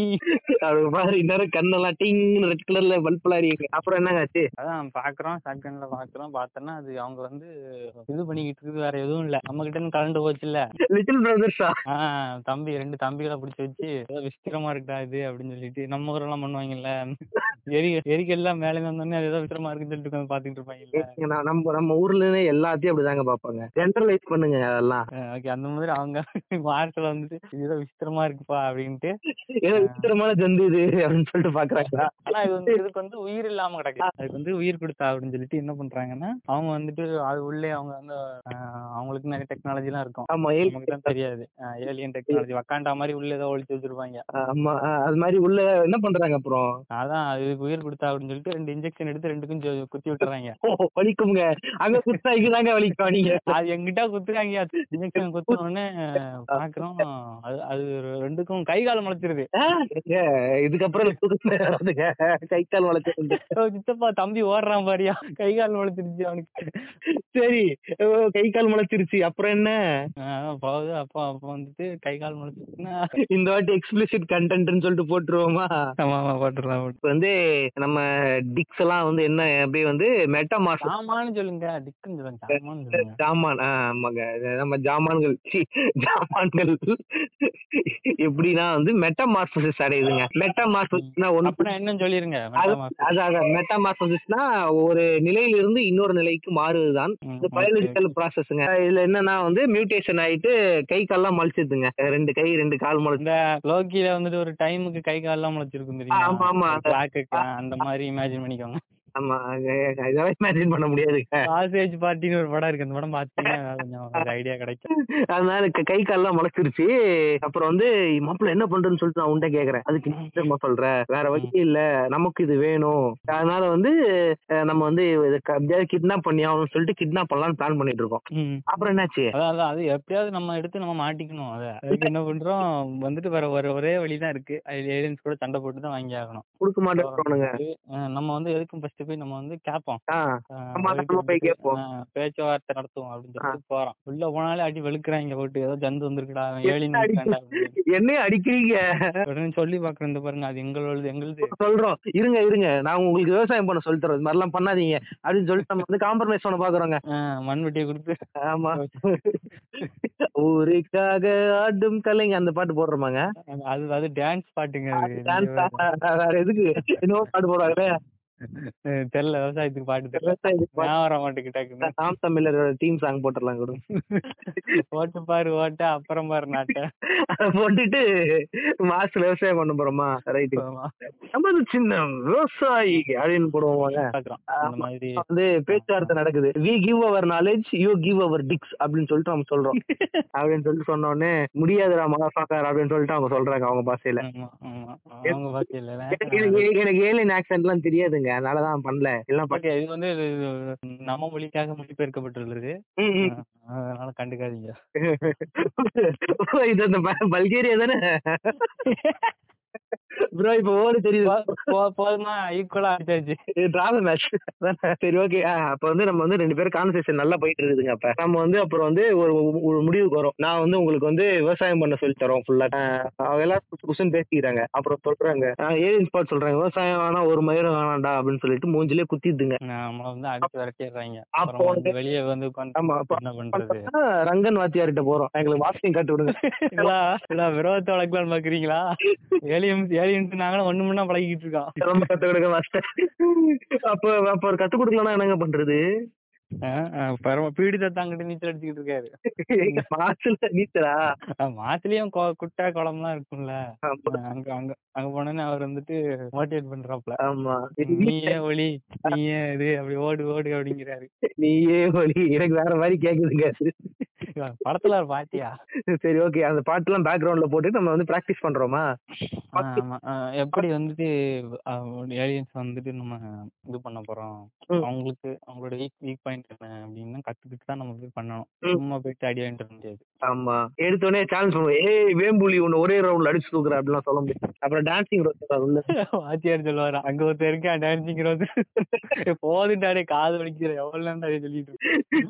அது மாதிரி இன்னும் கண்ணெல்லாம் டிங் ரெட் கலர்ல பல்ப் எரியுங்க அப்புறம் என்னங்க ஆச்சு? அதான் பாக்குறோம் ஷார்ட் கன்ல பாக்குறோம். பார்த்தோன்னா அது அவங்க வந்து இது பண்ணிக்கிட்டு இருக்குது வேற எதுவும் இல்ல. நம்ம கிட்ட இருந்து கலந்து போச்சு இல்ல. லிட்டில் பிரதர்ஸா தம்பி ரெண்டு தம்பிகளை பிடிச்சி வச்சு ஏதோ விசித்திரமா இருக்குடா இது அப்படின்னு சொல்லிட்டு நம்ம ஊரெல்லாம் பண்ணுவாங்கல்ல. எரி எரிக்கெல்லாம் மேலே வந்தோடனே அது ஏதோ விசித்திரமா இருக்குன்னு சொல்லிட்டு உட்கார்ந்து பாத்துக்கிட்டு இருப்பாங்கல்ல. நம்ம நம்ம ஊர்ல எல்லாத்தையும் அப்படிதாங்க பாப்பாங்க ஜென்ரலைஸ் பண்ணுங்க அதெல்லாம். ஓகே அந்த மாதிரி அவங்க மார்ச்ல வந்துட்டு இது ஏதோ விசித்திரமா இருக்குப்பா அப்படின்ட்டு. ஏதோ விசித்திரமான ஜந்து இது அப்படின்னு சொல்லிட்டு பாக்குறாங்களா? ஆனா இது வந்து இதுக்கு வந்து உயிர் இல்லாம கிடக்கு. அதுக்கு வந்து உயிர் கொடுத்தா அப்படின்னு சொல்லிட்டு என்ன பண்றாங்கன்னா அவங்க வந்துட்டு அது உள்ளே அவங்க வந்து அவங்களுக்கு நிறைய டெக்னாலஜி எல்லாம் இருக்கும். ஆமா ஏல் நமக்கு தான் தெரியாது. ஏலியன் டெக்னாலஜி வக்காண்டா மாதிரி உள்ள ஏதோ ஒளிச்சு வச்சிருப்பாங்க. ஆமா அது மாதிரி உள்ள என்ன பண்றாங்க அப்புறம்? அதான் அதுக்கு உயிர் கொடுத்தா அப்படின்னு சொல்லிட்டு ரெண்டு இன்ஜெக்ஷன் எடுத்து ரெண்டுக்கும் குத்தி விட்டுறாங்க. வலிக்குங்க அங்க குத்தா இங்கதாங்க வலிக்கும் நீங்க. அது எங்கிட்ட குத்துறாங்க. இன்ஜெக்ஷன் குத்த உடனே பாக்குறோம். அது அது ரெண்டுக்கும் கை கால் முளைச்சிருது. இதுக்கப்புறம் கை கால் ஓ, சித்தப்பா தம்பி ஓடுறான் பாரியா. கை கால் முளைச்சிருச்சு அவனுக்கு. சரி கை கால் முளைச்சிருச்சு. அப்புறம் என்ன? போகுது. அப்போ அப்போ வந்துட்டு கை கால் முளைச்சிருச்சுன்னா இந்த வாட்டி எக்ஸ்பிளிசிட் கண்டென்ட்னு சொல்லிட்டு போட்டுருவோமா? ஆமா இப்ப வந்து நம்ம டிக்ஸ் எல்லாம் வந்து என்ன அப்படியே வந்து மெட்டமாஸ் சாமான்னு சொல்லுங்க. டிக்குன்னு சொல்லுங்க. சாமான்னு இது நம்ம ஜாமான்கள் சீ, ஜாமான்கள். எப்படின்னா வந்து மெட்டமார்பசிஸ் அடையுதுங்க. மெட்டமார்பசிஸ்னா அப்படின்னா என்னன்னு சொல்லிருங்க? அது மெட்டாமார்பஸ். அதான் மெட்டமார்பசிஸ்னா ஒரு நிலையிலிருந்து இன்னொரு நிலைக்கு மாறுதுதான். okay. பயாலஜிக்கல் ப்ராசஸ்ங்க இதுல என்னன்னா வந்து மியூட்டேஷன் ஆயிட்டு கை கால்லாம் மலிச்சிதுங்க ரெண்டு கை ரெண்டு கால் முளைச்சு லோக்கில வந்துட்டு ஒரு டைமுக்கு கை கால் எல்லாம் முளைச்சிருக்கும் தெரியுமா ஆமா, ஆமா. அந்த மாதிரி இமேஜின் பண்ணிக்கோங்க. ஆமா அது- இதெல்லாம் இமேஜின் பண்ண முடியாதுங்க. சாசேஜ் பார்ட்டின்னு ஒரு படம் இருக்கு. அந்த படம் பாத்தீங்கன்னா கொஞ்சம் ஐடியா கிடைக்கும். அதனால க- கால்லாம் முளைச்சிருச்சு. அப்புறம் வந்து மாப்பிள்ள என்ன பண்றேன்னு சொல்லிட்டு நான் உன்ட்ட கேக்குறேன். அதுக்கு நீ சொல்ற? வேற வழி இல்ல. நமக்கு இது வேணும். அதனால வந்து நம்ம வந்து கிட்னாப் பண்ணி ஆகணும்னு சொல்லிட்டு கிட்னாப் பண்ணலாம்னு பிளான் பண்ணிட்டு இருக்கோம். அப்புறம் என்னாச்சு? அதான் அது எப்படியாவது நம்ம எடுத்து நம்ம மாட்டிக்கணும். அத என்ன பண்றோம்? வந்துட்டு வேற ஒரு ஒரே வழிதான் இருக்கு. ஏலியன்ஸ் கூட சண்டை போட்டு தான் வாங்கி ஆகணும் கொடுக்க அஹ் நம்ம வந்து எதுக்கும் ஃபர்ஸ்ட் போய் நம்ம வந்து கேட்போம் பேச்சுவார்த்தை நடத்துவோம் அப்படின்னு சொல்லிட்டு போறோம். உள்ள போனாலே அடி வெளுக்குறாங்க போட்டு. ஏதோ ஜந்து வந்திருக்குடா அப்படின்னு. என்னைய அடிக்கிறீங்க? உடனே சொல்லி பாக்குறேன் இந்த பாருங்க. அது எங்களோடது எங்களுது. சொல்றோம். இருங்க இருங்க. நான் உங்களுக்கு விவசாயம் பண்ண சொல்லி தரோம் இது மாதிரிலாம் பண்ணாதீங்க அப்படின்னு சொல்லிட்டு நம்ம வந்து காம்ப்ரமைஸ் பண்ண பாக்குறோங்க. மண்வெட்டியை கொடுத்து. ஆமா. ஊருக்காக ஆடும் கலைங்க. அந்த பாட்டு போடுறோமாங்க? அது அது டான்ஸ் பாட்டுங்க வேற எதுக்கு? இன்னொரு பாட்டு போடுவாங்களே தெரியல விவசாயத்துக்கு பாட்டு தெரியல. விவசாயத்துக்கு. ஞாபகம் வர மாட்டேங்கிட்டாக்குன்னு நாம் தமிழரோட டீம் சாங் போட்டுடலாம் கூட. ஓட்டு பாரு ஓட்ட அப்புறம் பாரு நாட்ட. போட்டுட்டு மாசத்துல விவசாயம் பண்ண போறோமா? ரைட்டு ஆமா. நமது சின்ன விவசாயி அப்படின்னு மாதிரி வந்து பேச்சுவார்த்தை நடக்குது. We give our knowledge you give our dicks அப்படின்னு சொல்லிட்டு நம்ம சொல்றோம். அப்படின்னு சொல்லிட்டு சொன்ன உடனே முடியாதுடா மகாசாக்கார் அப்படின்னு சொல்லிட்டு அவங்க சொல்றாங்க அவங்க எனக்கு எனக்கு ஏலியன் ஆக்சென்ட் எல்லாம் தெரியாதுங்க. அதனாலதான் பண்ணல. எல்லாம் ஓகே இது வந்து நம்ம மொழிக்காக மொழிபெயர்க்கப்பட்டுள்ளது. அதனால கண்டுக்காதீங்க. இது அந்த ப- பல்கேரியா தானே? ப்ரோ இப்ப ஓடு தெரியுது. போதுமா ஈக்குவலா அடிச்சாச்சு டிராவல் மேட்ச் சரி ஓகே அப்ப வந்து நம்ம வந்து ரெண்டு பேரும் கான்வர்சேஷன் நல்லா போயிட்டு இருக்குதுங்க அப்ப. நம்ம வந்து அப்புறம் வந்து ஒரு ஒரு முடிவுக்கு வரோம். நான் வந்து உங்களுக்கு வந்து விவசாயம் பண்ண சொல்லி தரோம் ஃபுல்லா அவங்க எல்லாரும் குசு குசுன்னு பேசிக்கிறாங்க. அப்புறம் சொல்றாங்க ஏரியன் ஸ்பாட் சொல்றாங்க. விவசாயம் வேணா ஒரு மயிரும் வேணாம்டா அப்படின்னு சொல்லிட்டு மூஞ்சிலே குத்திடுதுங்க. அப்போ வந்து- வெளியே வந்து ஆமா ரங்கன் வாத்தியார்கிட்ட போறோம். எங்களுக்கு வாக்கிங் கட்டு விடுங்க விரோதத்தை வளர்க்கலாம்னு பாக்குறீங்களா? ஏலியன்ஸ் ஏலியன்ஸ் நாங்களும் ஒண்ணு முன்னா பழகிட்டு இருக்கோம். ரொம்ப கத்து கொடுக்க மாஸ்டர் அப்ப அப்ப ஒரு கத்து கொடுக்கலன்னா என்னங்க பண்றது? பரம பீடித தாங்கிட்டு நீச்சல் அடிச்சுக்கிட்டு இருக்காரு. மாசுல நீச்சலா? கொ- குட்டை குளம்லாம் இருக்கும்ல. ஆமா. ஆஹ் அங்க அங்க அங்க போனோன்னு அவர் வந்துட்டு மோட்டிவேட் பண்றாப்ல. ஆமா. நீயே ஒளி நீயே இது அப்படி ஓடு ஓடு அப்படிங்கிறாரு. நீயே ஒளி. எனக்கு வேற மாதிரி கேக்குதுங்க படத்துல பாத்தியா சரி ஓகே அந்த பாட்டுலாம் பேக்ரவுண்ட்ல போட்டு நம்ம வந்து பிராக்டிஸ் பண்றோமா? எப்படி வந்துட்டு ஏலியன்ஸ் வந்துட்டு நம்ம இது பண்ண போறோம். அவங்களுக்கு அவங்களோட வீக் வீக் பாயிண்ட் என்ன அப்படின்னு கத்துக்கிட்டு தான் நம்ம போய் பண்ணணும். சும்மா போயிட்டு அடி வாங்கிட்டு முடியாது ஆமா. எடுத்தோடனே சேலஞ்ச் பண்ணுவோம். ஏய் வேம்புலி ஒன்னு ஒரே ரவுண்ட்ல அடிச்சு தூக்குற அப்படிலாம் சொல்ல முடியாது. அப்புறம் டான்சிங் உள்ள வாத்தியார் சொல்லுவாரா அங்க ஒருத்தர் இருக்கேன் டான்சிங் ரோது போதுட்டாடே காது வலிக்கிற எவ்வளவு நேரம் சொல்லிட்டு.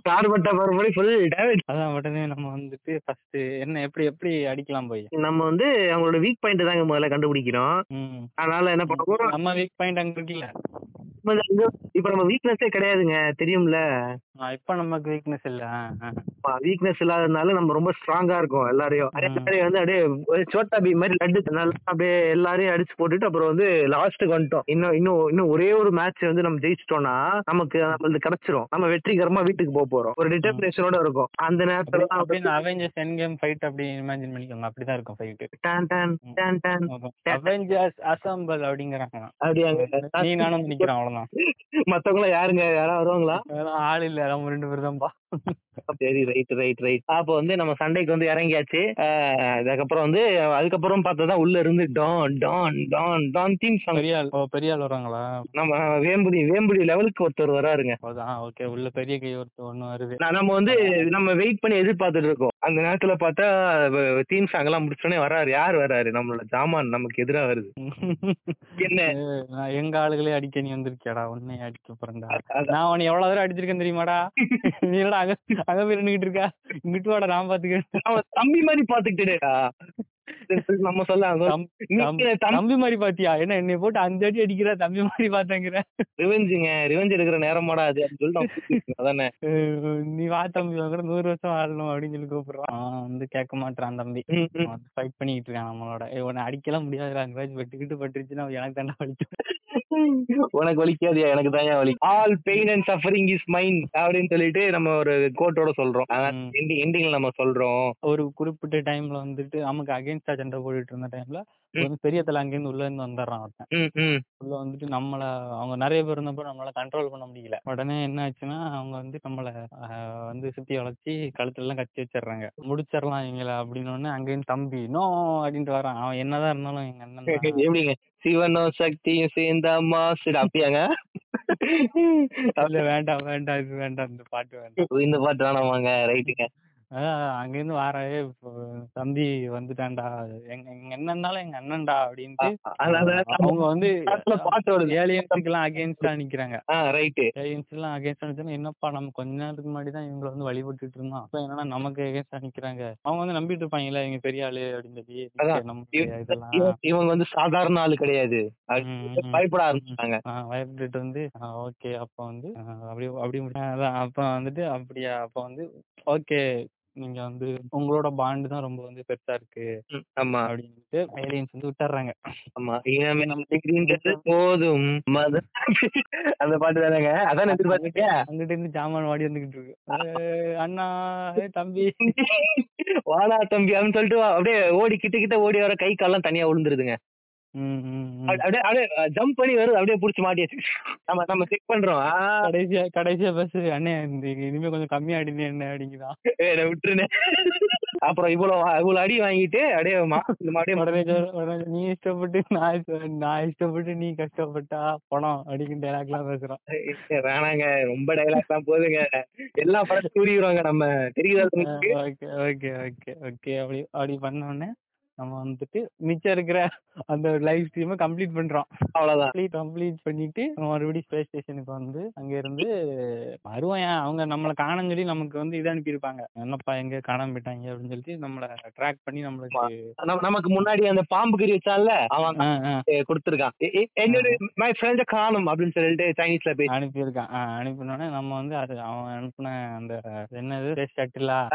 கார்பட்ட மறுபடி ஃபுல் டேமேஜ் அதான் உடனே நம்ம வந்துட்டு ஃபர்ஸ்ட் என்ன எப்படி எப்படி அடிக்கலாம் போய்? நம்ம வந்து அவங்களோட வீக் பாயிண்ட் தாங்க முதல்ல கண்டுபிடிக்கிறோம். அதனால என்ன பண்ண போறோம் நம்ம வீக் பாயிண்ட் அங்க இருக்குல்ல? இப்ப நம்ம வீக்னஸே கிடையாதுங்க. தெரியும்ல? ஆ, இப்ப நமக்கு வீக்னஸ் இல்ல. ஆ, ஆ. வீக்னஸ் இல்லாததுனால நம்ம ரொம்ப ஸ்ட்ராங்கா இருக்கோம் எல்லாரையும். அதே மாதிரி வந்து அப்படியே ஒரு சோட்டா பி மாதிரி லட்டு நல்லா அப்படியே எல்லாரையும் அடிச்சு போட்டுட்டு அப்புறம் வந்து லாஸ்ட்டுக்கு வந்துட்டோம். இன்னும் இன்னும் இன்னும் ஒரே ஒரு மேட்ச் வந்து நம்ம ஜெயிச்சிட்டோம்னா நமக்கு நம்மளுக்கு கிடைச்சிரும். நம்ம வெற்றிகரமா வீட்டுக்கு போக போறோம். ஒரு டிட்டர்மினேஷனோட இருக்கும். அந்த நேரத்துல தான் அப்படின்னு அவெஞ்சர்ஸ் என் கேம் ஃபைட் அப்படி இமேஜின் பண்ணிக்கோங்க. அப்படிதான் இருக்கும் ஃபைட் டான் டான் டான் டான். அவெஞ்சர்ஸ் அசம்பிள் அப்படிங்கறாங்க அப்படியாங்க. நீ நானும் நிக்கிறோம் மத்தவங்க யாருங்க? யாராவது வருவாங்களா? ஆள் இல்ல. நம்ம ரெண்டு பேரும் தான்ப்பா. சரி ரைட் ரைட் ரைட் அப்போ வந்து நம்ம சண்டைக்கு வந்து இறங்கியாச்சு. அதுக்கப்புறம் வந்து அதுக்கப்புறம் பார்த்தா உள்ள இருந்து டான் டான் டான் டான் தீம் சாங் பெரிய ஆள் பெரிய ஆள் வராங்களா? நம்ம வேம்புடி வேம்புடி லெவலுக்கு ஒருத்தர் வராருங்க. ஓகே உள்ள பெரிய கை ஒருத்தர் ஒண்ணு வருது. நம்ம வந்து நம்ம வெயிட் பண்ணி எதிர்பார்த்துட்டு இருக்கோம். அந்த நேரத்துல பார்த்தா தீம் சாங் எல்லாம் முடிச்சோடனே வராரு. யார் வராரு? நம்மளோட ஜாமான் நமக்கு எதிரா வருது. என்ன? எங்க ஆளுகளே அடிக்க நீ வந்திருக்கியாடா? உன்னை அடிக்க போறேன்டா. நான் உன்னை எவ்வளவு தூரம் அடிச்சிருக்கேன் தெரியுமாடா? நீ என்னடா அங்க அங்க போய் நின்னுகிட்டு இருக்கா இங்கிட்டு வாடா நான் பாத்துக்கிறேன். அவன் தம்பி மாதிரி பாத்துக்கிட்டேடா. நம்ம சொல்ல தம்- தம்- தம்பி மாதிரி பாத்தியா? என்ன என்னை போட்டு அஞ்சு அடி அடிக்கிற தம்பி மாதிரி பாத்தங்கிற. ரிவெஞ்சுங்க ரிவெஞ்ச் எடுக்கிற நேரமாடா அது அப்படின்னு சொல்லிட்டு அவன் கூப்பிட்டு அதானே? நீ வா தம்பி கூட நூறு வருஷம் வாழணும் அப்படின்னு சொல்லி கூப்பிடுறான். வந்து கேட்க மாட்டான் தம்பி. ஃபைட் பண்ணிட்டு இருக்கான் நம்மளோட. உன்னை அடிக்கலாம் முடியாதுடா அங்க வெட்டுக்கிட்டு பட்டுருச்சுன்னா எனக்கு தாண்டா வலிக்கும் உனக்கு வலிக்காதியா? எனக்கு தான் வலி. All pain and suffering is mine அப்படின்னு சொல்லிட்டு நம்ம ஒரு கோட்டோட சொல்றோம். எண்டிங்ல நம்ம சொல்றோம். ஒரு குறிப்பிட்ட டைம்ல வந்துட்டு நமக்கு அகைன்ஸ்டா சண்டை போட்டுட்டு இருந்த டைம்ல பெரிய தலை அங்கேருந்து உள்ள இருந்து வந்துடுறான் ஒருத்தன். உள்ள வந்துட்டு நம்மள அவங்க நிறைய பேர் இருந்தப்போ நம்மளால கண்ட்ரோல் பண்ண முடியல. உடனே என்ன ஆச்சுன்னா அவங்க வந்து நம்மள வந்து சுத்தி வளைச்சி கழுத்துல எல்லாம் கட்டி வச்சிடுறாங்க. முடிச்சிடலாம் எங்களை அப்படின்னு உடனே அங்கேயும் தம்பி நோ அப்படின்ட்டு வரான் அவன் என்னதான் இருந்தாலும் எங்க அண்ணன். எப்படிங்க? சிவனும் சக்தியும் சேர்ந்த மாசு அப்படியாங்க? வேண்டாம் வேண்டாம் இது வேண்டாம் இந்த பாட்டு வேண்டாம். இந்த பாட்டு வேணாமாங்க ரைட்டுங்க. அதான் அங்கிருந்து வாரே தம்பி வந்துட்டான்டா. எங்க எங்க என்னன்னாலும் எங்க அண்ணன்டா அப்படின்ட்டு அவங்க வந்து பாட்டுல பாட்டு வருது. ஏலியன்ஸுக்கு எல்லாம் அகேன்ஸ்டா நிக்கிறாங்க. ரைட்டு ஏலியன்ஸ் எல்லாம் அகேன்ஸ்டா நிக்கிறாங்க. என்னப்பா நம்ம கொஞ்ச நேரத்துக்கு முன்னாடி தான் இவங்களை வந்து வழிபட்டுட்டு இருந்தோம். அப்ப என்னன்னா நமக்கு அகேன்ஸ்டா நிக்கிறாங்க? அவங்க வந்து நம்பிட்டு இருப்பாங்கல்ல இவங்க பெரிய ஆளு அப்படின்னு சொல்லி. அதான். இதெல்லாம். இவ- இவங்க வந்து சாதாரண ஆளு கிடையாது. பயப்பட ஆரம்பிச்சாங்க பயப்பட்டுட்டு வந்து ஓகே அப்ப வந்து அப்படி முடி- அதான். அப்ப வந்துட்டு அப்படியா அப்ப வந்து ஓகே நீங்க வந்து உங்களோட பாண்டு தான் ரொம்ப வந்து பெருசா இருக்கு ஆமா. அப்படின்ட்டு ஏலியன்ஸ் வந்து விட்டுறாங்க. ஆமா. நமக்கு போதும். அந்த பாட்டு தானேங்க? அதான் எதிர்பார்த்தீங்க அங்கிட்ட இருந்து ஜாமான் வாடி வந்துகிட்டு இருக்கு. அண்ணா தம்பி. வாடா தம்பி அப்படின்னு சொல்லிட்டு அப்படியே ஓடி கிட்ட கிட்ட ஓடி வர கை கால்லாம் தனியா விழுந்துருதுங்க அப்படியே அப்படியே ஜம்ப் பண்ணி வருது. அப்படியே புடிச்சு மாட்டியாச்சு. நம்ம நம்ம செக் பண்றோம். கடைசியா கடைசியா பஸ் அண்ணே இனிமே கொஞ்சம் கம்மியா அடிங்க என்ன என்னை விட்டுருனே அப்புறம் இவ்வளவு இவ்வளவு அடி வாங்கிட்டு அப்படியே மா- மறுபடியும் உடனே சொல்- உடனே நீ இஷ்டப்பட்டு நான் நான் இஷ்டப்பட்டு நீ கஷ்டப்பட்டா பணம் அப்படிங்கிற டைலாக் எல்லாம் பேசுறான் ஏய், வேணாங்க. ரொம்ப டைலாக் தான் போதுங்க. எல்லா படத்தையும் கூறிடுவாங்க நம்ம. தெரியுதா ஓகே ஓகே ஓகே ஓகே. அப்படி அப்படி பண்ண உடனே நம்ம வந்துட்டு மிச்சம் இருக்கிற அந்த லைவ் ஸ்ட்ரீமை கம்ப்ளீட் பண்றோம். அவ்வளவுதான். கம்ப்ளீட் பண்ணிட்டு மறுபடியும் ஸ்பேஸ் ஸ்டேஷனுக்கு வந்து அங்க இருந்து வருவோம். அவங்க நம்மளை காணன்னு சொல்லி நமக்கு வந்து இது அனுப்பியிருப்பாங்க. என்னப்பா எங்க காணாம போயிட்டாங்க அப்படின்னு சொல்லிட்டு நம்மள ட்ராக் பண்ணி நம்மளுக்கு நம்ம- நமக்கு முன்னாடி அந்த பாம்பு கறி வச்சான்ல அவன் கொடுத்திருக்கான். என்னோட மை ஃப்ரெண்ட காணும் அப்படின்னு சொல்லிட்டு சைனீஸ்ல பேசி அனுப்பியிருக்கான். அனுப்பினோடனே நம்ம வந்து அது அவன் அனுப்பின அந்த என்னது ஸ்பேஸ் ஷட்டிலா.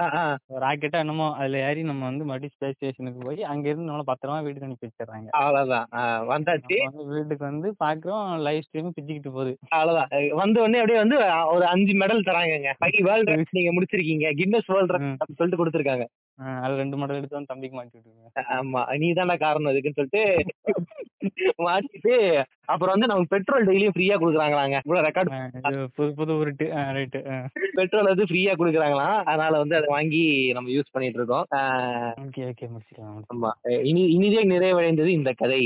ராக்கெட்டா என்னமோ அதுல ஏறி நம்ம வந்து மறுபடியும் ஸ்பேஸ் ஸ்டேஷனுக்கு போய் அங்க இருந்து நம்மள பத்திரமா வீட்டுக்கு அனுப்பி வச்சிடுறாங்க அவ்வளவுதான் வந்தாச்சு. வீட்டுக்கு வந்து பாக்குறோம் லைவ் ஸ்ட்ரீம் பிச்சுக்கிட்டு போகுது. அவ்வளவுதான் வந்த உடனே அப்படியே வந்து ஒரு அஞ்சு மெடல் தராங்கங்க. ஃபைவ் வேர்ல்ட் ரெக்கார்ட் நீங்க முடிச்சிருக்கீங்க. Guinness world. ரெக்கார்ட் சொல்லிட்டு கொடுத்திருக்காங்க. ஆ, அதுல ரெண்டு மாடல் எடுத்து வந்து தம்பிக்கு மாட்டி விட்டுருங்க ஆமா. நீ காரணம் இதுக்குன்னு சொல்லிட்டு மாட்டிட்டு அப்புறம் வந்து நமக்கு பெட்ரோல் டெய்லியும் ஃப்ரீயா கொடுக்குறாங்களாங்க. இவ்வளவு ரெக்கார்ட் புது புது உருட்டு. ரைட்டு பெட்ரோல் வந்து ஃப்ரீயா கொடுக்குறாங்களாம் அதனால வந்து அதை வாங்கி நம்ம யூஸ் பண்ணிட்டு இருக்கோம். ஓகே ஓகே முடிச்சுக்கலாம். ஆமா. இனி இனிதே நிறைவடைந்தது இந்த கதை.